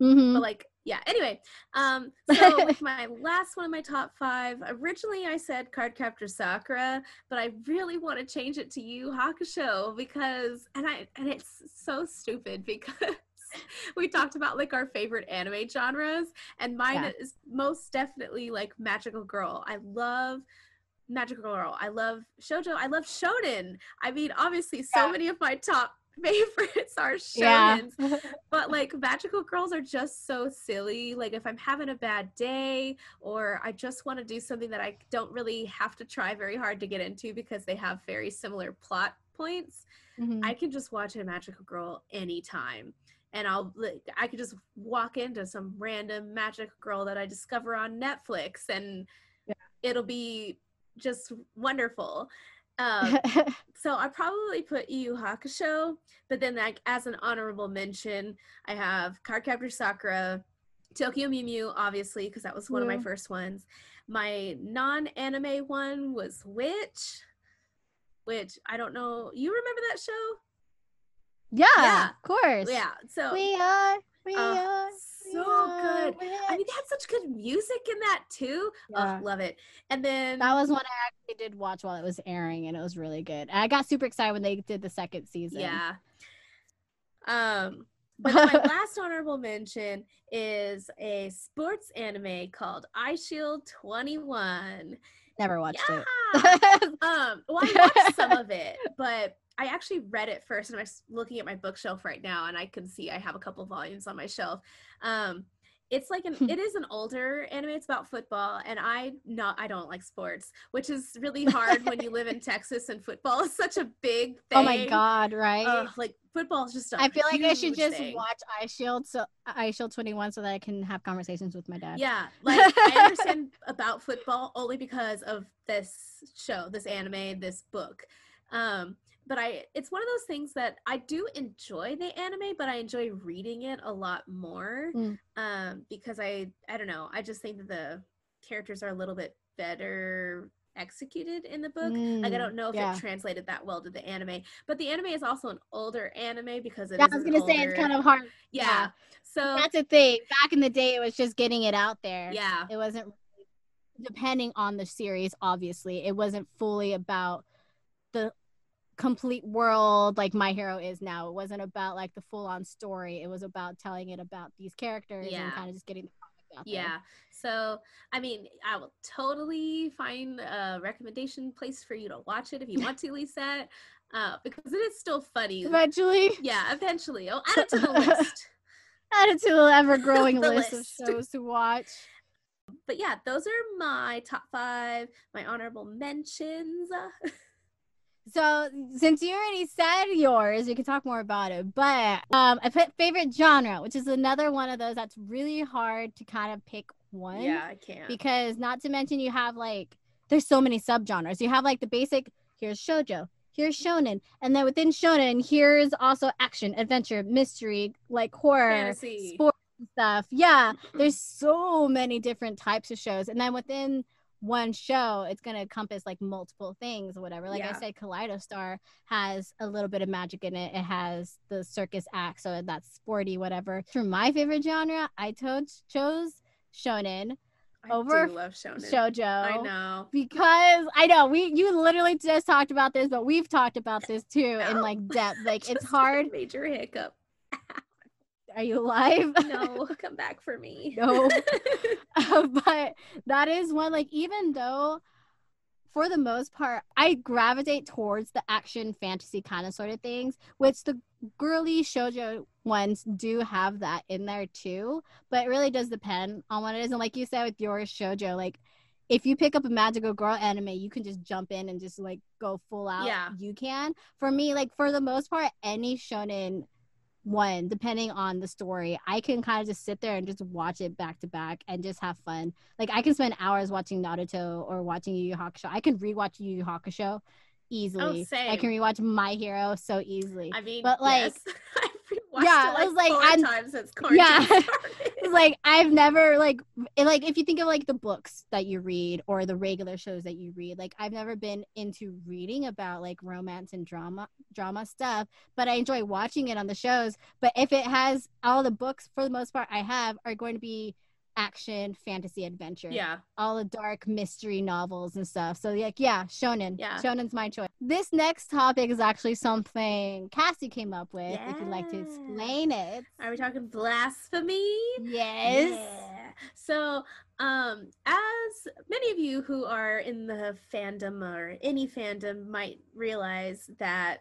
mhm. but like yeah anyway um so with my last one of my top five originally i said card captor sakura but i really want to change it to you hakusho because and i and it's so stupid because we talked about like our favorite anime genres and mine Yeah. is most definitely like magical girl i love magical girl i love shojo i love shonen i mean obviously so Yeah. many of my top favorites are yeah. but like magical girls are just so silly like if i'm having a bad day or i just want to do something that i don't really have to try very hard to get into because they have very similar plot points Mhm. i can just watch a magical girl anytime and i'll like i could just walk into some random magic girl that i discover on netflix and Yeah. it'll be just wonderful um, so I probably put Yu Hakusho, but then like as an honorable mention, I have Cardcaptor Sakura, Tokyo Mew Mew, obviously because that was one of my first ones. My non-anime one was Witch, which I don't know. You remember that show? yeah, Yeah. of course. Yeah. So We are. We Oh, are. so good. I mean, they had such good music in that too. Yeah. Oh, love it. And then that was one I actually did watch while it was airing, and it was really good. I got super excited when they did the second season. Yeah. Um, but my last honorable mention is a sports anime called Eyeshield 21. Never watched Yeah. it. um, well, I watched some of it, but I actually read it first, and I'm looking at my bookshelf right now, and I can see I have a couple volumes on my shelf. Um, it's like an it is an older anime. It's about football, and I not I don't like sports, which is really hard when you live in Texas and football is such a big thing. oh my god! Right. Ugh, like football is just. I I feel like I should just thing. watch Eyeshield, so Eyeshield Twenty One, so that I can have conversations with my dad. Yeah, like I understand about football only because of this show, this anime, this book. Um, but I it's one of those things that I do enjoy the anime, but I enjoy reading it a lot more. Mm. Um, because I I don't know, I just think that the characters are a little bit better executed in the book. like I Mm, don't know if yeah. it translated that well to the anime, but the anime is also an older anime because it Yeah, I was gonna say it's kind of hard. yeah. yeah. So That's the thing. Back in the day, it was just getting it out there. yeah, It wasn't depending on the series. Obviously, it wasn't fully about the complete world like My Hero is now. It wasn't about like the full on story. It was about telling it about these characters Yeah. and kind of just getting the product out there. Yeah. So, I mean, I will totally find a recommendation place for you to watch it if you want to, Lisa, uh, because it is still funny. Eventually, yeah, eventually. I'll add it to the list. add it to the ever growing list, list. of shows to watch. But yeah, those are my top five, my honorable mentions. So since you already said yours, we can talk more about it. But um, a fa- favorite genre, which is another one of those that's really hard to kind of pick one. Yeah, I can't. Because not to mention you have like there's so many subgenres. You have like the basic here's shojo, here's shonen, and then within shonen here's also action, adventure, mystery, like horror, Fantasy. sports and stuff. Yeah, there's so many different types of shows, and then within one show, it's gonna encompass like multiple things or whatever. Like Yeah. I said, Kaleido Star has a little bit of magic in it. It has the circus act, so that's sporty, whatever. For my favorite genre, I to- chose shonen. I over do love shonen. shojo. I know. Because I know we you literally just talked about this, but we've talked about this too in like depth. Like it's hard. Major hiccup. Are you alive? No, come back for me. No. Uh, but that is one like even though for the most part I gravitate towards the action fantasy kind of sort of things, which the girly shojo ones do have that in there too. But it really does depend on what it is. And like you said with your shojo, like if you pick up a magical girl anime, you can just jump in and just like go full out. Yeah. You can. For me, like for the most part, any shonen one, depending on the story, I can kind of just sit there and just watch it back to back and just have fun. Like I can spend hours watching Naruto or watching Yu Yu Hakusho. I can rewatch Yu Yu Hakusho oh, easily. I same. can rewatch My Hero so easily. I mean, But, like- yes. Yeah, it I like, was like, I'm- times since quarantine Yeah. like I've never like like if you think of like the books that you read or the regular shows that you read, like I've never been into reading about like romance and drama drama stuff, but I enjoy watching it on the shows. But if it has all the books for the most part I have are going to be action, fantasy, adventure. yeah. All the dark mystery novels and stuff. So like yeah, shonen. Yeah. Shonen's my choice. This next topic is actually something Cassie came up with. If you'd like to explain it. Are we talking blasphemy? Yes. Yeah. So, um, as many of you who are in the fandom or any fandom might realize that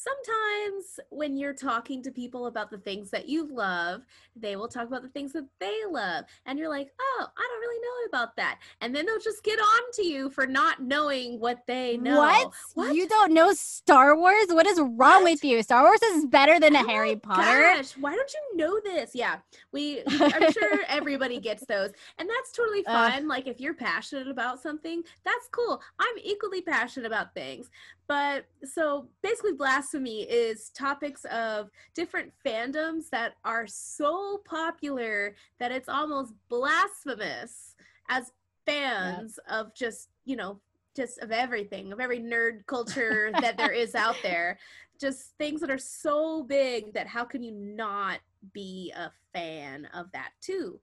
sometimes when you're talking to people about the things that you love, they will talk about the things that they love. And you're like, oh, I don't really know about that. And then they'll just get on to you for not knowing what they know. What? What? You don't know Star Wars? What is wrong What? with you? Star Wars is better than a Oh Harry Potter. Gosh, why don't you know this? Yeah, we. I'm sure everybody gets those, and that's totally fine. like if you're passionate about something, that's cool. I'm equally passionate about things, but so basically, blasphemy is topics of different fandoms that are so popular that it's almost blasphemous as fans of just you know just of everything of every nerd culture that there is out there. Just things that are so big that how can you not be a fan of that too?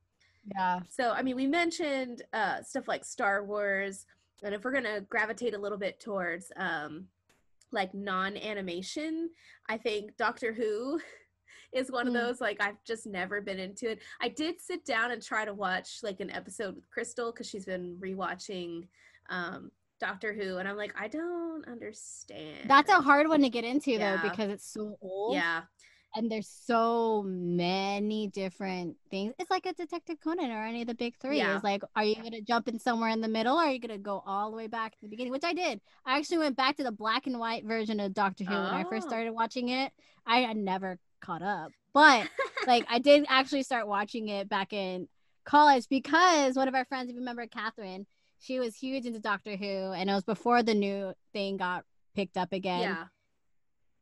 Yeah. so i mean we mentioned uh, stuff like star wars and if we're gonna gravitate a little bit towards um, like non-animation i think doctor who is one of Mm. those like i've just never been into it i did sit down and try to watch like an episode with crystal because she's been rewatching um, doctor who and i'm like i don't understand That's a hard one to get into Yeah. though because it's so old. yeah And there's so many different things. It's like a Detective Conan or any of the big three. Yeah. It's like, are you gonna jump in somewhere in the middle or are you gonna go all the way back to the beginning? Which I did. I actually went back to the black and white version of Doctor Who when I first Oh. started watching it. I had never caught up. But like I did actually start watching it back in college because one of our friends, if you remember Catherine, she was huge into Doctor Who, and it was before the new thing got picked up again. yeah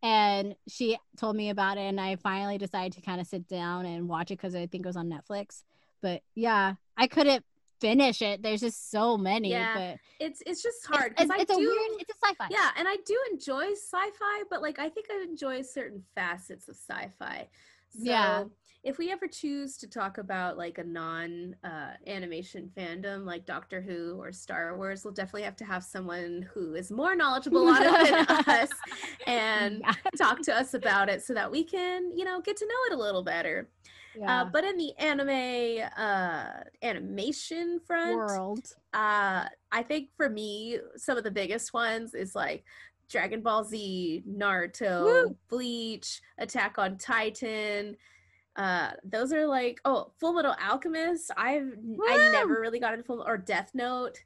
And she told me about it, and I finally decided to kind of sit down and watch it because I think it was on Netflix. But yeah, I couldn't finish it. There's just so many. Yeah, but it's it's just hard it's, because I it's a weird. It's a sci-fi. yeah and i do enjoy sci-fi but like i think i enjoy certain facets of sci-fi so Yeah. If we ever choose to talk about like a non uh, animation fandom like doctor who or star wars we'll definitely have to have someone who is more knowledgeable on it than us and Yeah. talk to us about it so that we can you know get to know it a little better Yeah. uh, but in the anime uh, animation front world. uh i think for me some of the biggest ones is like dragon ball z naruto Woo! bleach attack on titan uh those are like oh full metal alchemist i've i never really got into full or death note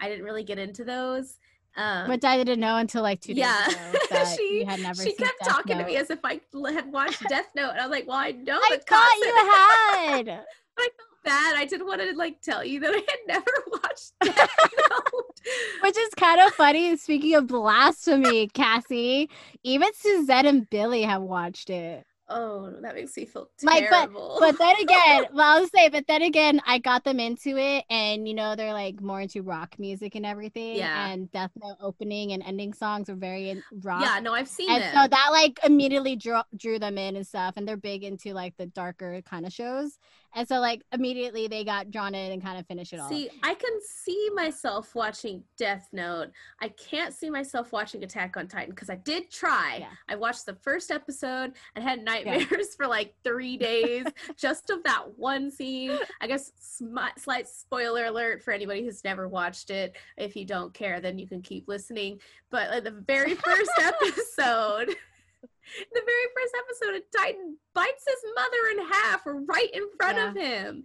i didn't really get into those um Which I didn't know until like two days yeah. ago She- had never she kept Death talking to me as if I had watched Death Note, and I was like, "Well, I know I the thought concept." you had. I felt bad. I didn't want to like tell you that I had never watched Death Note. Which is kind of funny. Speaking of blasphemy, Cassie, even Suzette and Billy have watched it. Oh, that makes me feel Like, but- but then again, well, I'll say, but then again, I got them into it, and you know, they're like more into rock music and everything. Yeah. And Death Note opening and ending songs are very rock. yeah, no, I've seen And them. so that like immediately drew drew them in and stuff, and they're big into like the darker kind of shows. And so like immediately they got drawn in and kind of finished it all. See, I can see myself watching Death Note. I can't see myself watching Attack on Titan because I did try. Yeah. I watched the first episode and had nightmares for like three days just of that one scene. I guess smi- slight spoiler alert for anybody who's never watched it. If you don't care, then you can keep listening. But like the very first episode. The very first episode, a Titan bites his mother in half right in front Yeah. of him.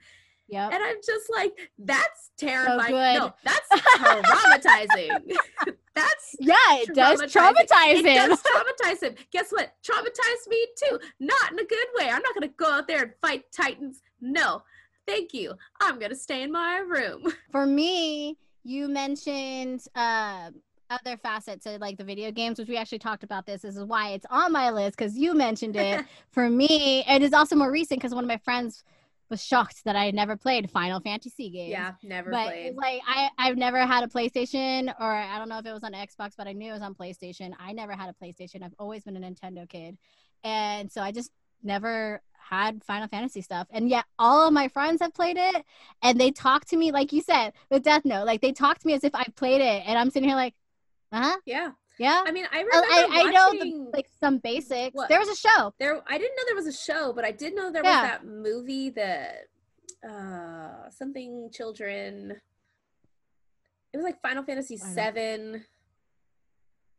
Yep. And I'm just like, that's terrifying. good. No, that's traumatizing. that's yeah, it does traumatizing. traumatize it him. does traumatize him. Guess what? Traumatized me too. Not in a good way. I'm not gonna go out there and fight titans. No, thank you. I'm gonna stay in my room. For me, you mentioned uh, other facets of like the video games, which we actually talked about. This, this is why it's on my list because you mentioned it. For me, it is also more recent because one of my friends was shocked that I had never played Final Fantasy games. yeah, never but played. like I I've never had a PlayStation or I don't know if it was on Xbox, but I knew it was on PlayStation. I never had a PlayStation. I've always been a Nintendo kid, and so I just never had Final Fantasy stuff. And yet all of my friends have played it, and they talk to me like you said with Death Note, like they talk to me as if I played it, and I'm sitting here like, huh, yeah, yeah. I mean, I I, remember I, I know watching. the, like some basics. What? There was a show. there, I didn't know there was a show, but I did know there Yeah. was that movie that uh something children. It was like Final Fantasy I Seven.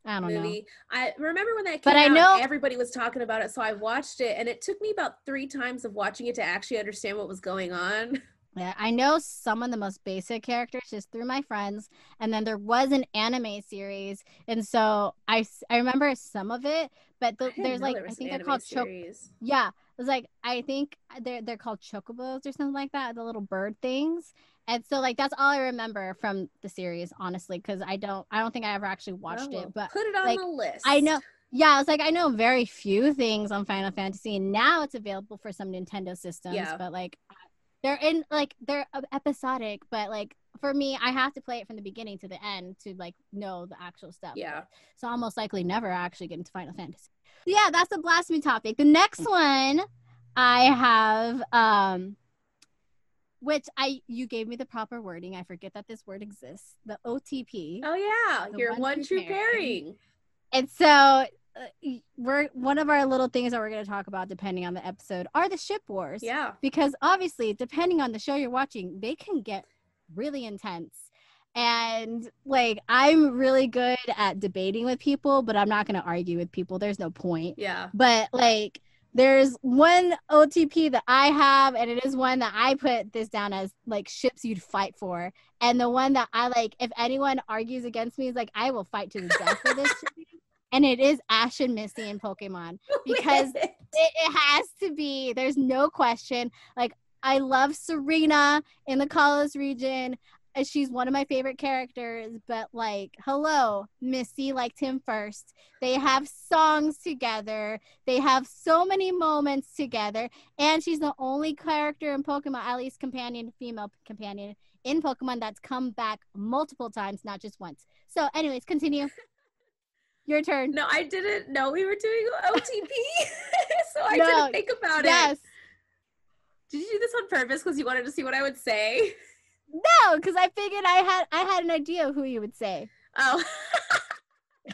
I don't know. I remember when that came But I out, know- everybody was talking about it, so I watched it, and it took me about three times of watching it to actually understand what was going on. Yeah, I know some of the most basic characters just through my friends, and then there was an anime series, and so I I remember some of it, but the, there's like I think they're called series. Yeah, it was like I think they're they're called chocobos or something like that, the little bird things. And so like that's all I remember from the series, honestly, because I don't I don't think I ever actually watched Oh, it, but put it on like, the list. I know yeah, it's like I know very few things on Final Fantasy, and now it's available for some Nintendo systems. Yeah. But like, they're in like they're episodic, but like for me, I have to play it from the beginning to the end to like know the actual stuff. Yeah. So I'll most likely never actually get into Final Fantasy. Yeah, that's a blasphemy topic. The next one I have, um, which I you gave me the proper wording. I forget that this word exists. The OTP. Oh yeah, your one one true true pairing. pairing. And so uh, we're one of our little things that we're going to talk about depending on the episode are the ship wars. Yeah. Because obviously, depending on the show you're watching, they can get really intense. And like I'm really good at debating with people, but I'm not going to argue with people. There's no point. Yeah. But like there's one OTP that I have, and it is one that I put this down as like ships you'd fight for. And the one that I like, if anyone argues against me, is like I will fight to the death for this. shipping. And it is Ash and Misty in Pokemon. Because It, it has to be. There's no question. Like I love Serena in the Kalos region. uh, She's one of my favorite characters, but like, hello, Misty liked him first. They have songs together. They have so many moments together, and she's the only character in Pokemon, at least companion, female companion in Pokemon that's come back multiple times, not just once. So, anyways, continue. Your turn. no, I didn't know we were doing OTP, so I No, didn't think about yes. it. Yes. Did you do this on purpose because you wanted to see what I would say? No, because I figured I had I had an idea of who you would say. Oh.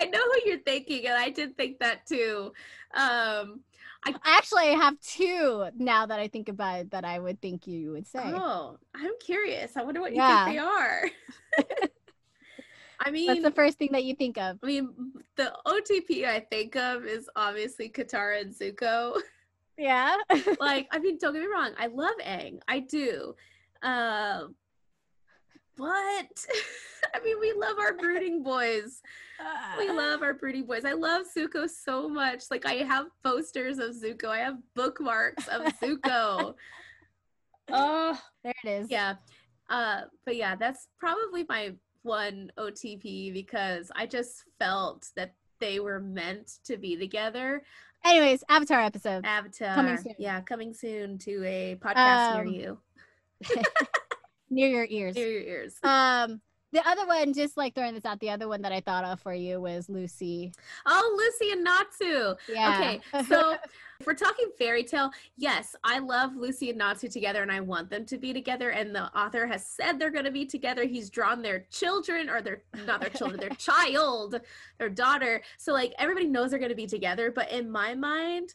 I know who you're thinking, and I did think that too. Um, I Actually, I have two now that I think about it that I would think you would say. oh, I'm curious. I wonder what you Yeah. think they are. I mean, That's the first thing that you think of. I mean, the OTP I think of is obviously Katara and Zuko. Yeah. like, I mean, don't get me wrong, I love Aang, I do. Uh, but I mean, we love our brooding boys. We love our brooding boys. I love Zuko so much. Like, I have posters of Zuko. I have bookmarks of Zuko. oh, there it is. yeah. Uh, but yeah, that's probably my one OTP because I just felt that they were meant to be together. Anyways, Avatar episode. Avatar. Coming soon. Yeah, coming soon to a podcast Um, near you. near your ears. Near your ears. Um, the other one, just like throwing this out, the other one that I thought of for you was Lucy. oh, Lucy and Natsu. Yeah. Okay, so if we're talking Fairy Tail, yes, I love Lucy and Natsu together and I want them to be together. And the author has said they're going to be together. He's drawn their children or their, not their children, their child, their daughter. So, like, everybody knows they're going to be together. But in my mind,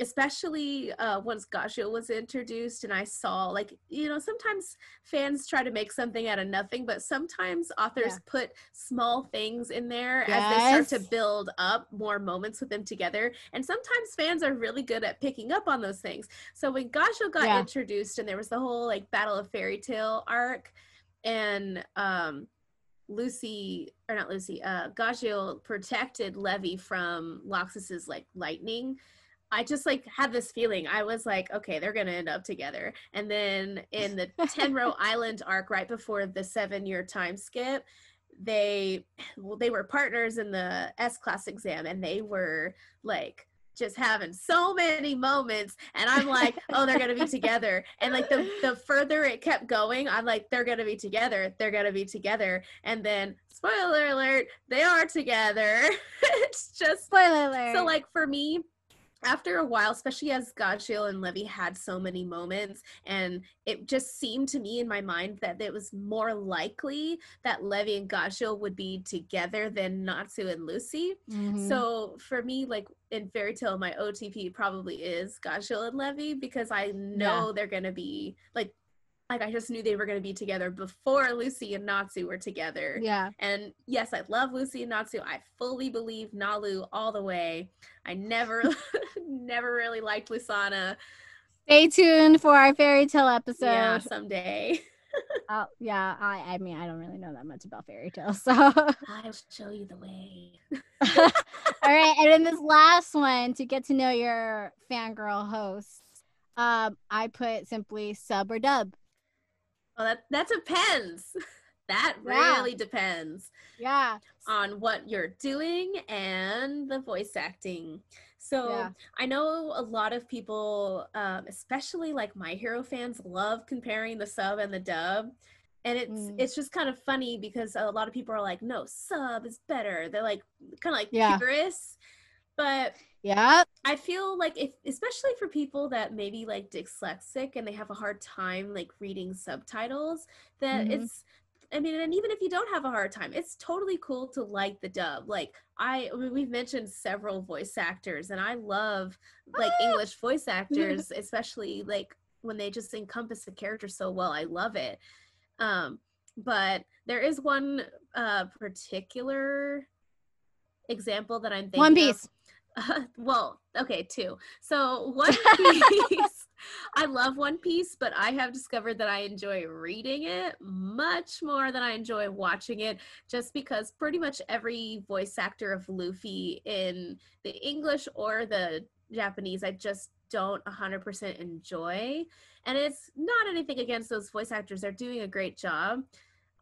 especially uh, once Gajeel was introduced and I saw like you know sometimes fans try to make something out of nothing but sometimes authors Yeah. put small things in there as they start to build up more moments with them together and sometimes fans are really good at picking up on those things so when Gajeel got Yeah. introduced and there was the whole like battle of Fairy Tail arc and um Lucy or not Lucy, uh Gajeel protected Levy from Laxus's like lightning. I just like had this feeling. I was like, okay, they're gonna end up together. And then in the Tenro Island arc, right before the seven year time skip, they well, they were partners in the S class exam and they were like just having so many moments and i'm like oh they're gonna be together and like the the further it kept going i'm like they're gonna be together they're gonna be together and then spoiler alert they are together it's just Spoiler alert. so like for me after a while, especially as Gajeel and Levy had so many moments, and it just seemed to me in my mind that it was more likely that Levy and Gajeel would be together than Natsu and Lucy. Mhm. So for me, like in Fairy Tail, my OTP probably is Gajil and Levy because I know they're gonna be like, like I just knew they were gonna be together before Lucy and Natsu were together. yeah. And yes, I love Lucy and Natsu. I fully believe Nalu all the way. I never, never really liked Lisanna. Stay tuned for our Fairy Tail episode. yeah, someday Oh, yeah. I, I mean, I don't really know that much about fairy tales. So, I'll show you the way. all right. And then this last one to get to know your fangirl hosts, um, I put simply sub or dub. Well, that that depends. That Yeah. really depends Yeah. on what you're doing and the voice acting. So Yeah. I know a lot of people, um, especially like My Hero fans, love comparing the sub and the dub. And it's Mm. it's just kind of funny because a lot of people are like, no, sub is better. They're like kind of like Yeah. purists. But Yep. I feel like if especially for people that maybe like dyslexic and they have a hard time like reading subtitles, that Mhm. it's I mean, and even if you don't have a hard time, it's totally cool to like the dub. Like I, I mean, we've mentioned several voice actors, and I love like Ah! English voice actors, especially like when they just encompass the character so well. I love it. Um, but there is one uh, particular example that I'm thinking One of. Piece. well, okay, two. So One Piece, I love One Piece, but I have discovered that I enjoy reading it much more than I enjoy watching it, just because pretty much every voice actor of Luffy in the English or the Japanese, I just don't 100% enjoy. And it's not anything against those voice actors; they're doing a great job.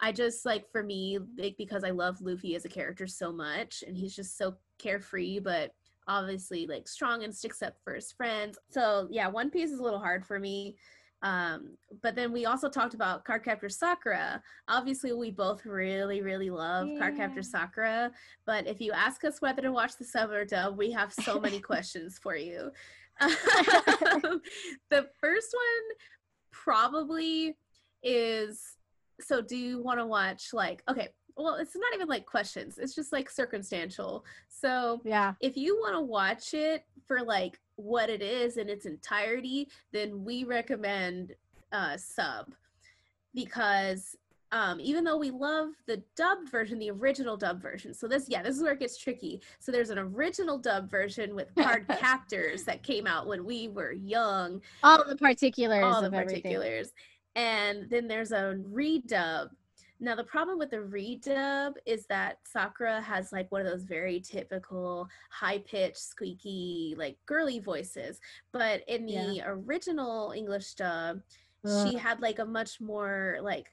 I just like for me, like, because I love Luffy as a character so much, and he's just so carefree, but obviously like strong and sticks up for his friends. So yeah, One Piece is a little hard for me. Um, but then we also talked about Cardcaptor Sakura. Obviously, we both really, really love Yeah. Cardcaptor Sakura. But if you ask us whether to watch the sub or dub, we have so many questions for you. the first one probably is so do you want to watch like okay well it's not even like questions it's just like circumstantial so Yeah. if you want to watch it for like what it is in its entirety then we recommend uh sub because um even though we love the dubbed version the original dub version so this yeah this is where it gets tricky so there's an original dub version with card captors that came out when we were young All the particulars all the of everything. particulars. And then there's a redub. Now the problem with the redub is that Sakura has like one of those very typical high pitched, squeaky, like girly voices. But in the original English dub, she had like a much more like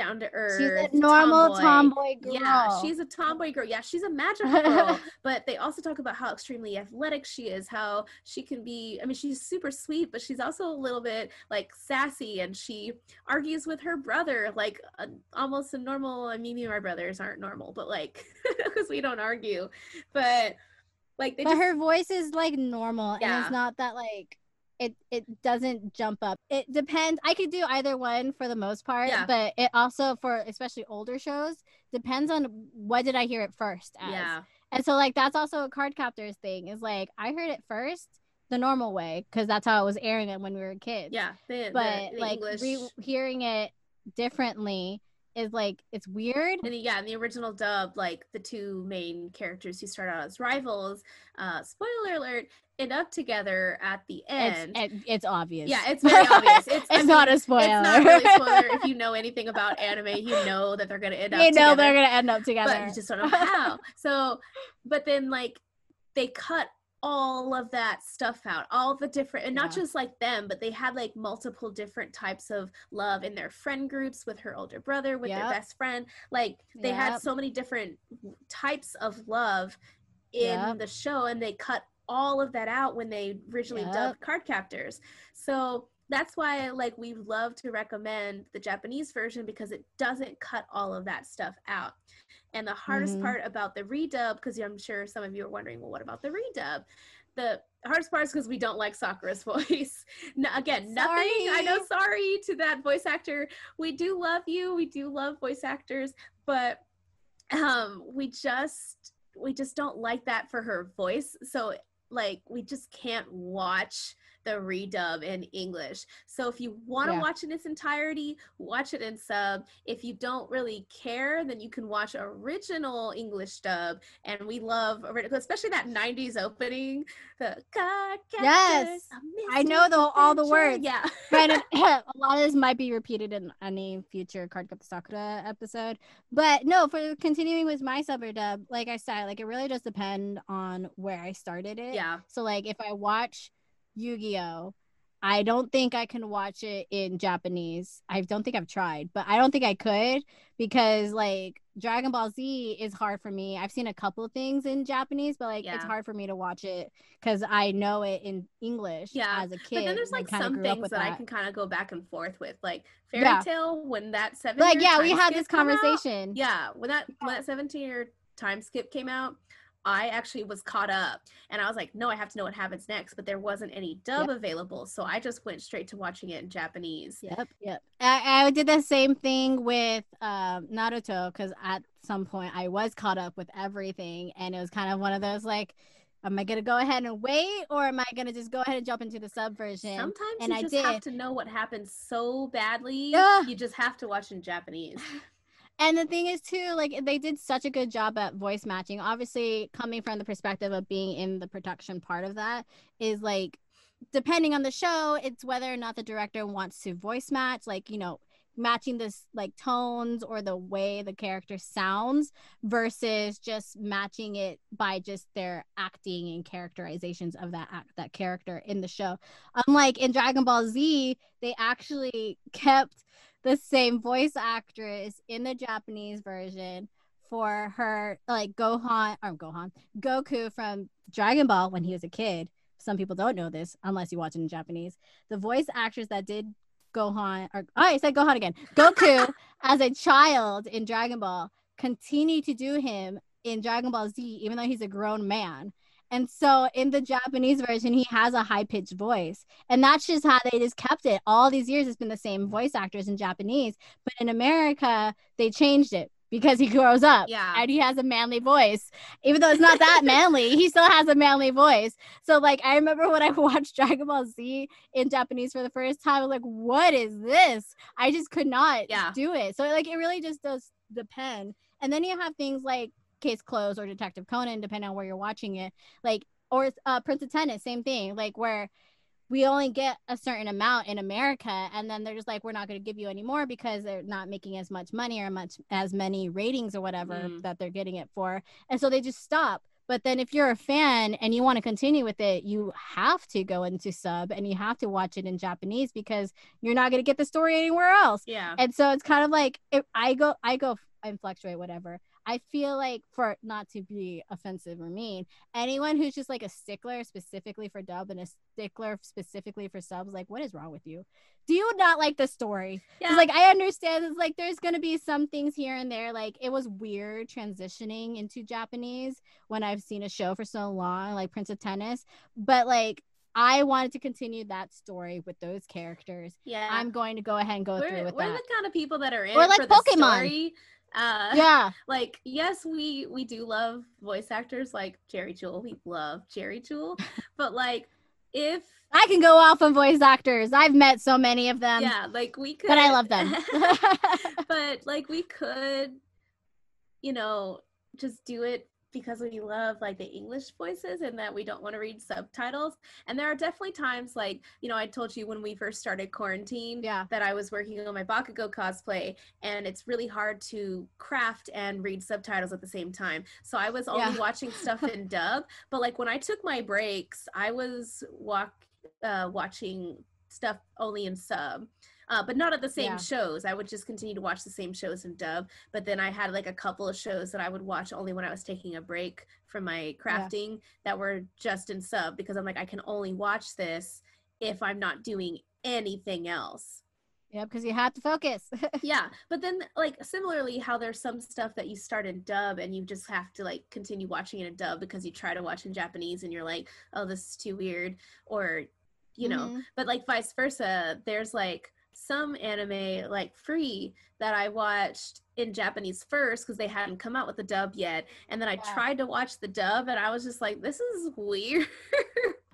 down to earth. She's a normal tomboy, girl. Yeah, she's a tomboy girl. Yeah, she's a magical girl. but they also talk about how extremely athletic she is, how she can be. I mean, she's super sweet, but she's also a little bit like sassy, and she argues with her brother like a, almost a normal. I mean, my brothers aren't normal, but like because we don't argue, but like but just, her voice is like normal, yeah. and it's not that like it it doesn't jump up. It depends. I could do either one for the most part, yeah. but it also for especially older shows depends on what did I hear it first as. Yeah. And so like that's also a Cardcaptors thing is like I heard it first the normal way because that's how it was airing it when we were kids. Yeah. The, but the, the like re- hearing it differently is like it's weird. And yeah, in the original dub, like the two main characters who start out as rivals, uh, spoiler alert, end up together at the end. It's, it's obvious. Yeah, it's very obvious. It's, it's not a spoiler. It's not really spoiler. if you know anything about anime, you know that they're gonna end up. You know together, they're gonna end up together, but you just don't know how. so, but then like they cut all of that stuff out all the different and not yeah. just like them but they had like multiple different types of love in their friend groups with her older brother with yep. their best friend like they yep. had so many different types of love in yep. the show and they cut all of that out when they originally dubbed Cardcaptors so that's why like we love to recommend the japanese version because it doesn't cut all of that stuff out and the hardest mm-hmm. part about the redub, because I'm sure some of you are wondering, well, what about the redub? The hardest part is because we don't like Sakura's voice. no, again, sorry. nothing. I know, sorry to that voice actor. We do love you. We do love voice actors, but um, we just we just don't like that for her voice. So like we just can't watch the redub in English. So if you want to yeah. watch in its entirety, watch it in sub. If you don't really care, then you can watch original English dub. And we love, especially that 90s opening. The yes, I know the, all the words. Yeah. Granted, uh, a lot of this might be repeated in any future Cardcaptor Sakura episode. But no, for continuing with my sub or dub, like I said, like it really does depend on where I started it. Yeah. So like if I watch Yu-Gi-Oh. I don't think I can watch it in Japanese. I don't think I've tried, but I don't think I could because like Dragon Ball Z is hard for me. I've seen a couple of things in Japanese, but like yeah. it's hard for me to watch it because I know it in English yeah. as a kid. But then there's like some things that, that, I can kind of go back and forth with, like Fairy yeah. Tail when that seven. Like yeah, we had this conversation. Out, yeah, when that when that seventeen year time skip came out, I actually was caught up and I was like, no, I have to know what happens next. But there wasn't any dub yep. available. So I just went straight to watching it in Japanese. Yep. Yep. I, I did the same thing with um, Naruto because at some point I was caught up with everything. And it was kind of one of those like, am I gonna go ahead and wait, or am I gonna just go ahead and jump into the sub version? Sometimes and you I just did. have to know what happens so badly. You just have to watch in Japanese. And the thing is too, like they did such a good job at voice matching. Obviously, coming from the perspective of being in the production part of that is like depending on the show, it's whether or not the director wants to voice match, like, you know, matching this like tones or the way the character sounds versus just matching it by just their acting and characterizations of that act, that character in the show. Unlike in Dragon Ball Z, they actually kept the same voice actress in the Japanese version for her like Gohan or Gohan Goku from Dragon Ball when he was a kid. Some people don't know this unless you watch it in Japanese. The voice actress that did Gohan or oh, I said Gohan again. Goku as a child in Dragon Ball continue to do him in Dragon Ball Z even though he's a grown man. And so in the Japanese version, he has a high pitched voice. And that's just how they just kept it. All these years, it's been the same voice actors in Japanese. But in America, they changed it because he grows up yeah. and he has a manly voice. Even though it's not that manly, he still has a manly voice. So, like, I remember when I watched Dragon Ball Z in Japanese for the first time, I was like, what is this? I just could not yeah. do it. So, like, it really just does depend. And then you have things like Case Closed or Detective Conan, depending on where you're watching it. Like, or uh, Prince of Tennis, same thing. Like, where we only get a certain amount in America, and then they're just like, we're not going to give you any more because they're not making as much money or much as many ratings or whatever mm. that they're getting it for, and so they just stop. But then if you're a fan and you want to continue with it, you have to go into sub and you have to watch it in Japanese because you're not going to get the story anywhere else. Yeah. And so it's kind of like if I go, I go and fluctuate, whatever. I feel like for not to be offensive or mean, anyone who's just like a stickler specifically for dub and a stickler specifically for subs, like what is wrong with you? Do you not like the story? Yeah. Like I understand it's like there's gonna be some things here and there. Like it was weird transitioning into Japanese when I've seen a show for so long, like Prince of Tennis. But like I wanted to continue that story with those characters. yeah. I'm going to go ahead and go we're, through with we're that. the kind of people that are in Or like Pokemon. Uh, yeah. like yes we we do love voice actors like Jerry Jewell we love Jerry Jewell but like if I can go off on voice actors. I've met so many of them. yeah like we could But I love them. but like we could you know just do it because we love like the english voices and that we don't want to read subtitles and there are definitely times like you know i told you when we first started quarantine Yeah. that i was working on my bakugo cosplay and it's really hard to craft and read subtitles at the same time so i was only Yeah. watching stuff in dub but like when i took my breaks i was walk uh, watching stuff only in sub uh, but not at the same Yeah. shows. I would just continue to watch the same shows in dub. But then I had like a couple of shows that I would watch only when I was taking a break from my crafting that were just in sub because I'm like, I can only watch this if I'm not doing anything else. Yeah, because you have to focus. yeah. But then, like, similarly, how there's some stuff that you start in dub and you just have to like continue watching it in dub because you try to watch in Japanese and you're like, oh, this is too weird. Or, you know, Mhm. but like vice versa there's like some anime like free that i watched in japanese first because they hadn't come out with the dub yet and then i Yeah. tried to watch the dub and i was just like this is weird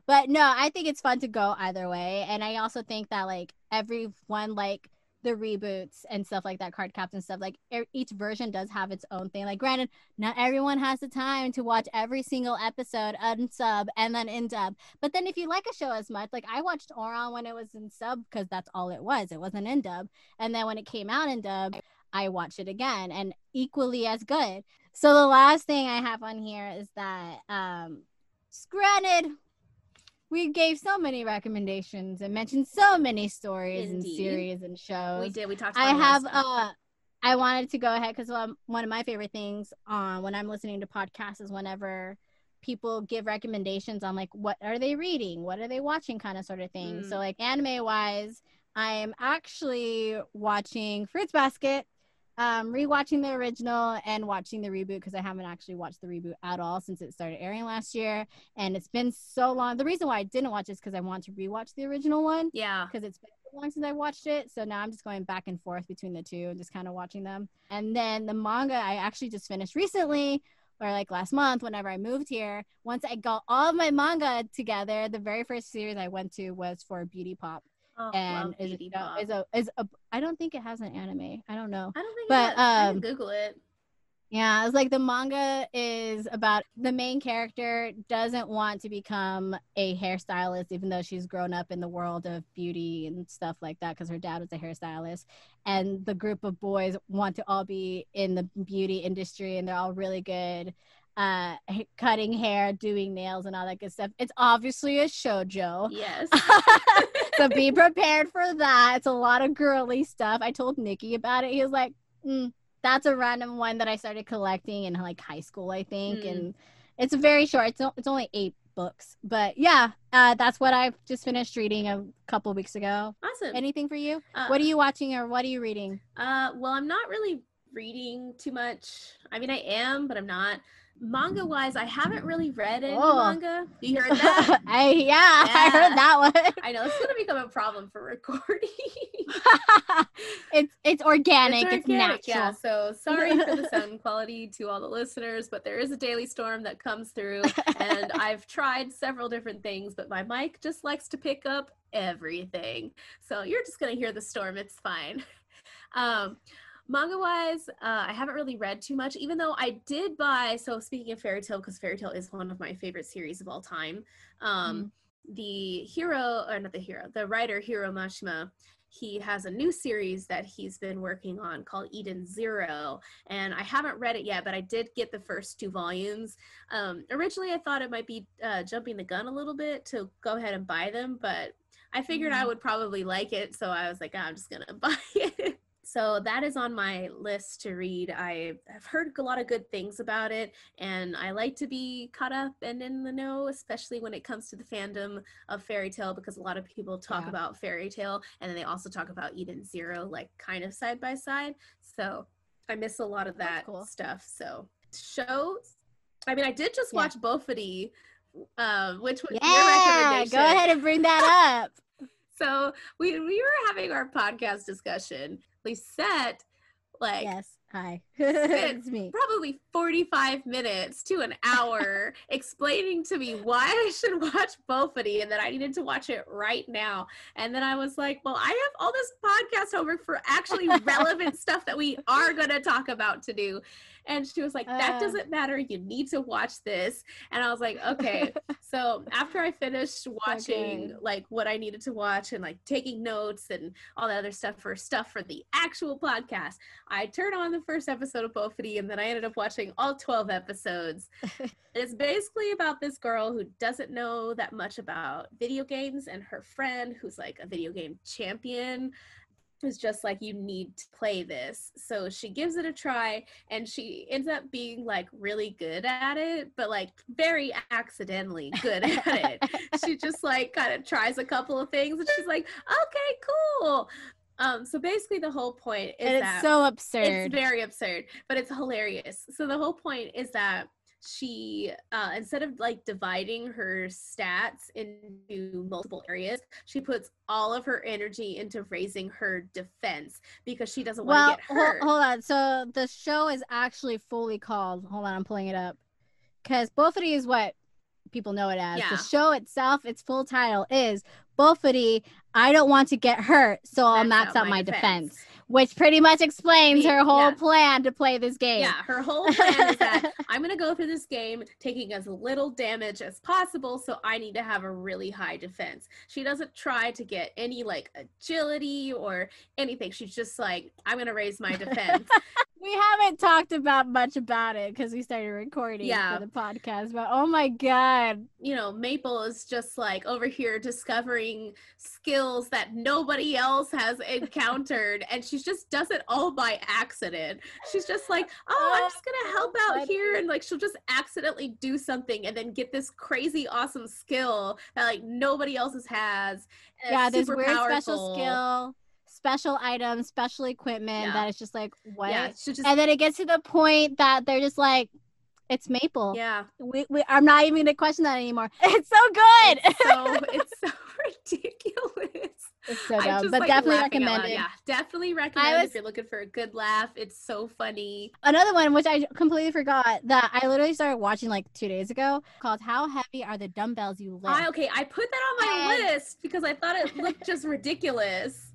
But no, I think it's fun to go either way. And I also think that like everyone like the reboots and stuff like that, card captain stuff, like e- each version does have its own thing. Like granted, not everyone has the time to watch every single episode unsub and then in dub. But then if you like a show as much, like I watched Ouran when it was in sub because that's all it was. It wasn't in dub. And then when it came out in dub, I watched it again and equally as good. So the last thing I have on here is that um granted we gave so many recommendations and mentioned so many stories and series and shows. we did we talked I have uh I wanted to go ahead because one of my favorite things on when I'm listening to podcasts is whenever people give recommendations on like what are they reading, what are they watching, kind of sort of thing. Mm. So like anime wise, I'm actually watching Fruits Basket, um, rewatching the original and watching the reboot because I haven't actually watched the reboot at all since it started airing last year, and it's been so long. The reason why I didn't watch it is because I want to rewatch the original one yeah because it's been so long since I watched it. So now I'm just going back and forth between the two and just kind of watching them. And then the manga I actually just finished recently, or like last month, whenever I moved here. Once I got all of my manga together, the very first series I went to was for Beauty Pop, oh, and is, Pop. is a is a I don't think it has an anime. I don't know. i don't think but, i um, can google it Yeah, it's like the manga is about the main character doesn't want to become a hairstylist, even though she's grown up in the world of beauty and stuff like that, because her dad was a hairstylist. And the group of boys want to all be in the beauty industry, and they're all really good uh cutting hair doing nails and all that good stuff it's obviously a shojo yes so be prepared for that. It's a lot of girly stuff. I told Nikki about it. He was like, mm, "That's a random one that I started collecting in like high school, I think." Mm. And it's very short. It's it's only eight books, but yeah, uh, that's what I've just finished reading a couple weeks ago. awesome Anything for you? Uh, what are you watching or what are you reading? Uh, well, I'm not really reading too much. I mean, I am, but I'm not. Manga wise, I haven't really read any Oh. manga. You heard that? I yeah, I heard that one. I know it's gonna become a problem for recording. it's it's organic. It's, organic, natural. Yeah. So sorry for the sound quality to all the listeners, but there is a daily storm that comes through, and I've tried several different things, but my mic just likes to pick up everything. So you're just gonna hear the storm. It's fine. Um, manga wise, uh, I haven't really read too much, even though I did buy. So speaking of Fairy Tail, because Fairy Tail is one of my favorite series of all time. Um, The hero, or not the hero, the writer Hiro Mashima, he has a new series that he's been working on called Eden Zero. And I haven't read it yet, but I did get the first two volumes. Um, originally, I thought it might be uh, jumping the gun a little bit to go ahead and buy them, but I figured mm-hmm. I would probably like it. So I was like, oh, I'm just going to buy it. So that is on my list to read. I have heard a lot of good things about it, and I like to be caught up and in the know, especially when it comes to the fandom of Fairy Tail, because a lot of people talk yeah. about Fairy Tail and then they also talk about Eden Zero, like kind of side by side. So I miss a lot of that cool. stuff. So shows. I mean, I did just watch yeah. Bofuri, um, which was yeah, your recommendation. Go ahead and bring that up. so we we were having our podcast discussion set like yes hi. it's me. probably 45 minutes to an hour explaining to me why i should watch Bofuri and that i needed to watch it right now. And then i was like well i have all this podcast homework for actually relevant stuff that we are going to talk about to do and she was like, that uh, doesn't matter. You need to watch this. And I was like, okay. so after I finished watching okay. like what I needed to watch and like taking notes and all that other stuff for stuff for the actual podcast, I turned on the first episode of Bofuri and then I ended up watching all 12 episodes. it's basically about this girl who doesn't know that much about video games and her friend who's like a video game champion is just like you need to play this. So she gives it a try and she ends up being like really good at it but like very accidentally good at it. She just like kind of tries a couple of things and she's like okay cool. Um so basically the whole point is and it's so absurd. it's very absurd but it's hilarious. So the whole point is that she uh, instead of like dividing her stats into multiple areas she puts all of her energy into raising her defense because she doesn't want to get hurt hold, hold on so the show is actually fully called hold on i'm pulling it up because Bofuri is what people know it as yeah. the show itself its full title is Bofuri i don't want to get hurt so i'll max out, out my, defense. defense which pretty much explains her whole yeah. plan to play this game. Yeah, her whole plan is that I'm going to go through this game taking as little damage as possible, so I need to have a really high defense. She doesn't try to get any like agility or anything. She's just like, I'm going to raise my defense. We haven't talked about much about it because we started recording yeah. for the podcast but oh my god you know maple is just like over here discovering skills that nobody else has encountered and she just does it all by accident she's just like oh i'm oh just gonna help out here and like she'll just accidentally do something and then get this crazy awesome skill that like nobody else has yeah this weird powerful. special skill special items, special equipment yeah. that is just like what? Yeah, just... And then it gets to the point that they're just like, it's Maple. Yeah. We, we I'm not even gonna question that anymore. It's so good. It's so it's so ridiculous. It's so dumb, but like definitely recommend it. Yeah, definitely recommend was, if you're looking for a good laugh. It's so funny. Another one, which I completely forgot, that I literally started watching like two days ago, called "How Heavy Are the Dumbbells You Lift?" I, okay, I put that on my and... list because I thought it looked just ridiculous.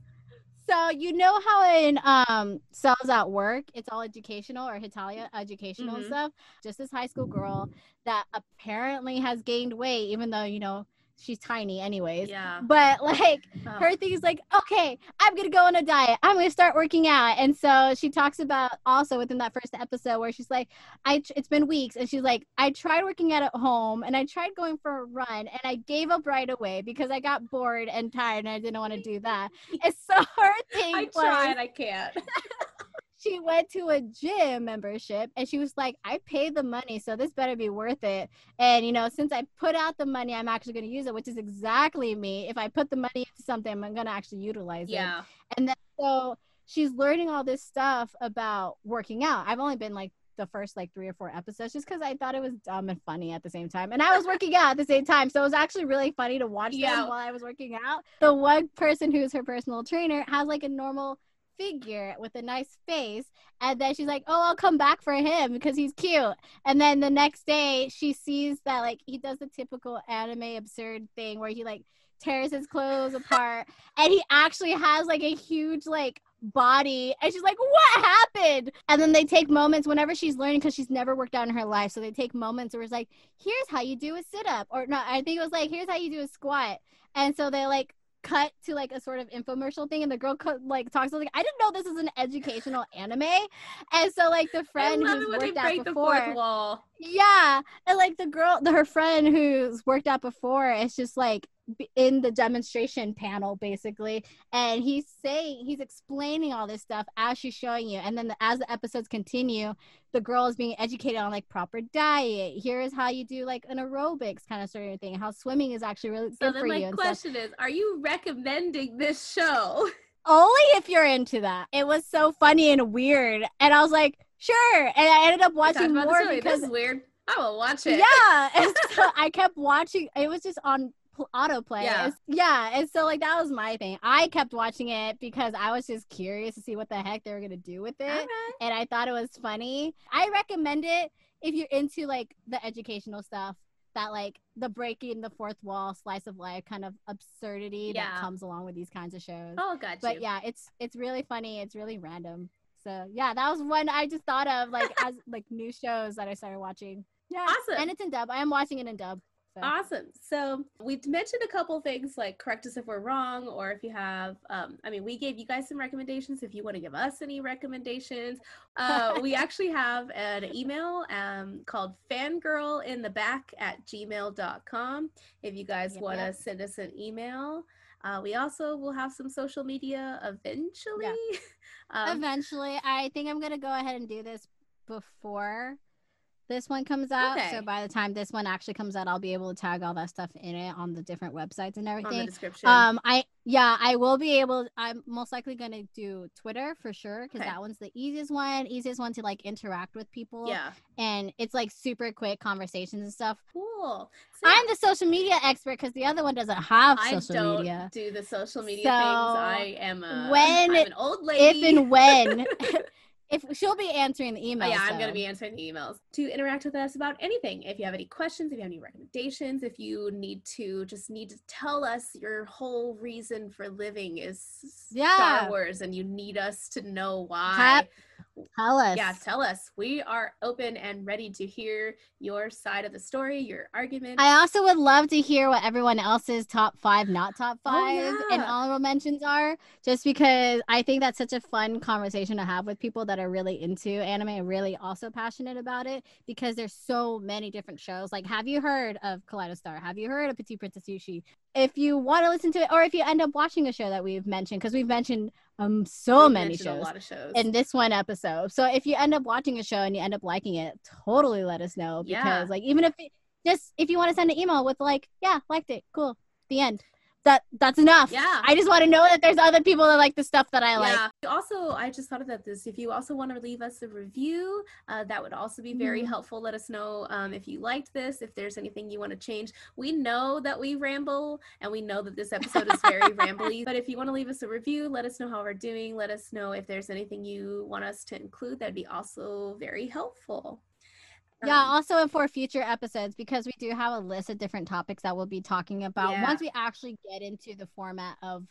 So you know how in um cells at work, it's all educational or Hetalia educational mm-hmm. stuff. Just this high school girl that apparently has gained weight, even though you know she's tiny anyways. Yeah. But like oh. her thing is like, okay, I'm gonna go on a diet. I'm gonna start working out. And so she talks about also within that first episode where she's like, I it's been weeks, and she's like, I tried working out at home and I tried going for a run and I gave up right away because I got bored and tired and I didn't want to do that. And so her thing I was, tried, I can't. she went to a gym membership and she was like, I paid the money, so this better be worth it. And, you know, since I put out the money, I'm actually going to use it, which is exactly me. If I put the money into something, I'm going to actually utilize yeah. it. And then so she's learning all this stuff about working out. I've only been like the first like three or four episodes just because I thought it was dumb and funny at the same time. And I was working out at the same time. So it was actually really funny to watch yeah. them while I was working out. The one person who's her personal trainer has like a normal figure with a nice face and then she's like oh i'll come back for him because he's cute. And then the next day she sees that like he does the typical anime absurd thing where he like tears his clothes apart and he actually has like a huge like body and she's like what happened? And then they take moments whenever she's learning because she's never worked out in her life so they take moments where it's like here's how you do a sit-up or no i think it was like here's how you do a squat and so they like cut to like a sort of infomercial thing and the girl co- like talks like I didn't know this is an educational anime and so like the friend who's it when they worked out before. Yeah and like the girl the, her friend who's worked out before it's just like in the demonstration panel basically and he's saying he's explaining all this stuff as she's showing you and then the, as the episodes continue the girl is being educated on like proper diet here is how you do like an aerobics kind of sort of thing how swimming is actually really So good then for my you question is, are you recommending this show? only if you're into that. It was so funny and weird. And i was like sure. And i ended up watching more because weird. I will watch it. yeah. And so i kept watching it was just on autoplay. Yeah. It's- yeah. And so like that was my thing. I kept watching it because i was just curious to see what the heck they were gonna do with it. Alright. and i thought it was funny. I recommend it if you're into like the educational stuff that like the breaking the fourth wall slice of life kind of absurdity Yeah. that comes along with these kinds of shows Oh, got you. but yeah it's it's really funny it's really random so yeah that was one i just thought of like as like new shows that i started watching yeah Awesome. and it's in dub i am watching it in dub so. Awesome. So we've mentioned a couple things like correct us if we're wrong, or if you have, um, I mean, we gave you guys some recommendations. If you want to give us any recommendations, uh, we actually have an email um, called fangirlintheback at gmail.com. If you guys Yep, want to send us an email, uh, we also will have some social media eventually. um, eventually i think i'm gonna go ahead and do this before this one comes out Okay. so by the time this one actually comes out i'll be able to tag all that stuff in it on the different websites and everything description. um i yeah i will be able i'm most likely going to do twitter for sure because Okay. that one's the easiest one easiest one to like interact with people yeah. and it's like super quick conversations and stuff Cool. So, i'm the social media expert because the other one doesn't have I social don't media do the social media So, things. I am a when- I'm an old lady. if and when if she'll be answering the emails. Oh, yeah, I'm going to be answering the emails to interact with us about anything. If you have any questions, if you have any recommendations, if you need to just need to tell us your whole reason for living is Yeah. Star Wars and you need us to know why. Tell us yeah, tell us. We are open and ready to hear your side of the story, your argument. I also would love to hear what everyone else's top five, not top Oh, five, and honorable mentions are, just because I think that's such a fun conversation to have with people that are really into anime and really also passionate about it because there's so many different shows. Like, have you heard of Kaleidostar? Have you heard of Petite Princess Yucie? If you want to listen to it, or if you end up watching a show that we've mentioned, because we've mentioned um so We've many shows A lot of shows. in this one episode. So if you end up watching a show and you end up liking it, totally let us know because Yeah. like even if it, just if you want to send an email with like, yeah, liked it, cool, the end. That that's enough. Yeah. I just want to know that there's other people that like the stuff that I like. Yeah. Also, I just thought about this. If you also want to leave us a review, uh, that would also be very Mhm. helpful. Let us know um, if you liked this, if there's anything you want to change. We know that we ramble and we know that this episode is very rambly, but if you want to leave us a review, let us know how we're doing. Let us know if there's anything you want us to include. That'd be also very helpful. Yeah, Um, also and for future episodes because we do have a list of different topics that we'll be talking about Yeah. once we actually get into the format of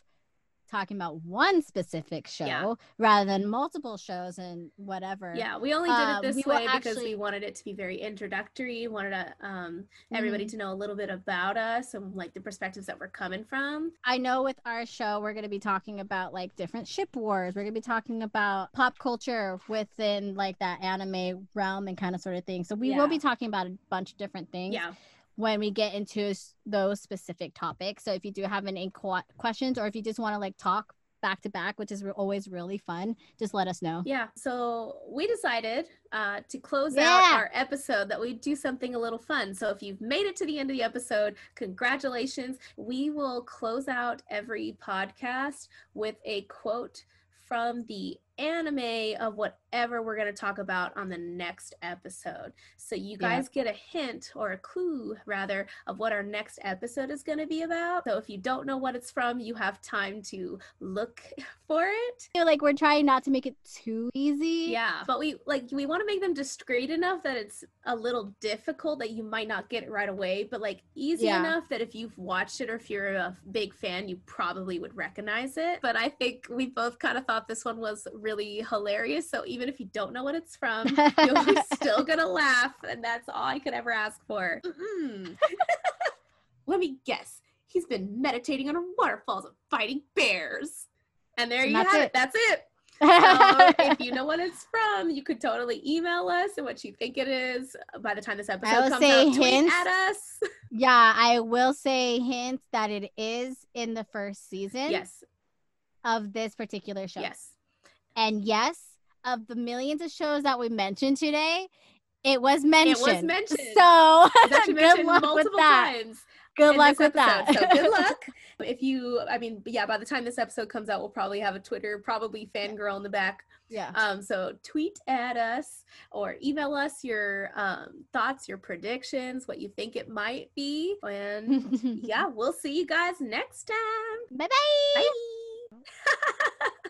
talking about one specific show Yeah. rather than multiple shows and whatever. Yeah, we only did Uh, it this we way because actually- we wanted it to be very introductory. Wanted to, um, everybody Mhm. to know a little bit about us and like the perspectives that we're coming from. I know with our show, we're going to be talking about like different ship wars. We're going to be talking about pop culture within like that anime realm and kind of sort of thing. So we Yeah. will be talking about a bunch of different things Yeah. When we get into those specific topics. So if you do have any qu- questions or if you just want to like talk back to back, which is re- always really fun, just let us know. Yeah, so we decided uh, to close out our episode that we do something a little fun. So if you've made it to the end of the episode, congratulations. We will close out every podcast with a quote from the anime of whatever we're going to talk about on the next episode. So you Yeah. guys get a hint or a clue rather of what our next episode is going to be about. So if you don't know what it's from, you have time to look for it. I feel like we're trying not to make it too easy. Yeah, but we like we want to make them discreet enough that it's a little difficult that you might not get it right away, but like easy Yeah. enough that if you've watched it or if you're a big fan, you probably would recognize it. But I think we both kind of thought this one was really hilarious. So even if you don't know what it's from, you're still gonna laugh, and that's all I could ever ask for. Let me guess. he's been meditating on waterfalls and fighting bears. And there And you have it. it. That's it. Um, so if you know what it's from, you could totally email us and what you think it is. By the time this episode will comes say out, hints. at us. yeah, I will say hint that it is in the first season yes, of this particular show. yes. And yes, of the millions of shows that we mentioned today, it was mentioned. It was mentioned. So good mentioned luck with that. times. Good luck with that. So good luck. If you, I mean, yeah, by the time this episode comes out, we'll probably have a Twitter, probably fangirl in the back. yeah. Um, so tweet at us or email us your um, thoughts, your predictions, what you think it might be. And yeah, we'll see you guys next time. Bye bye. Bye.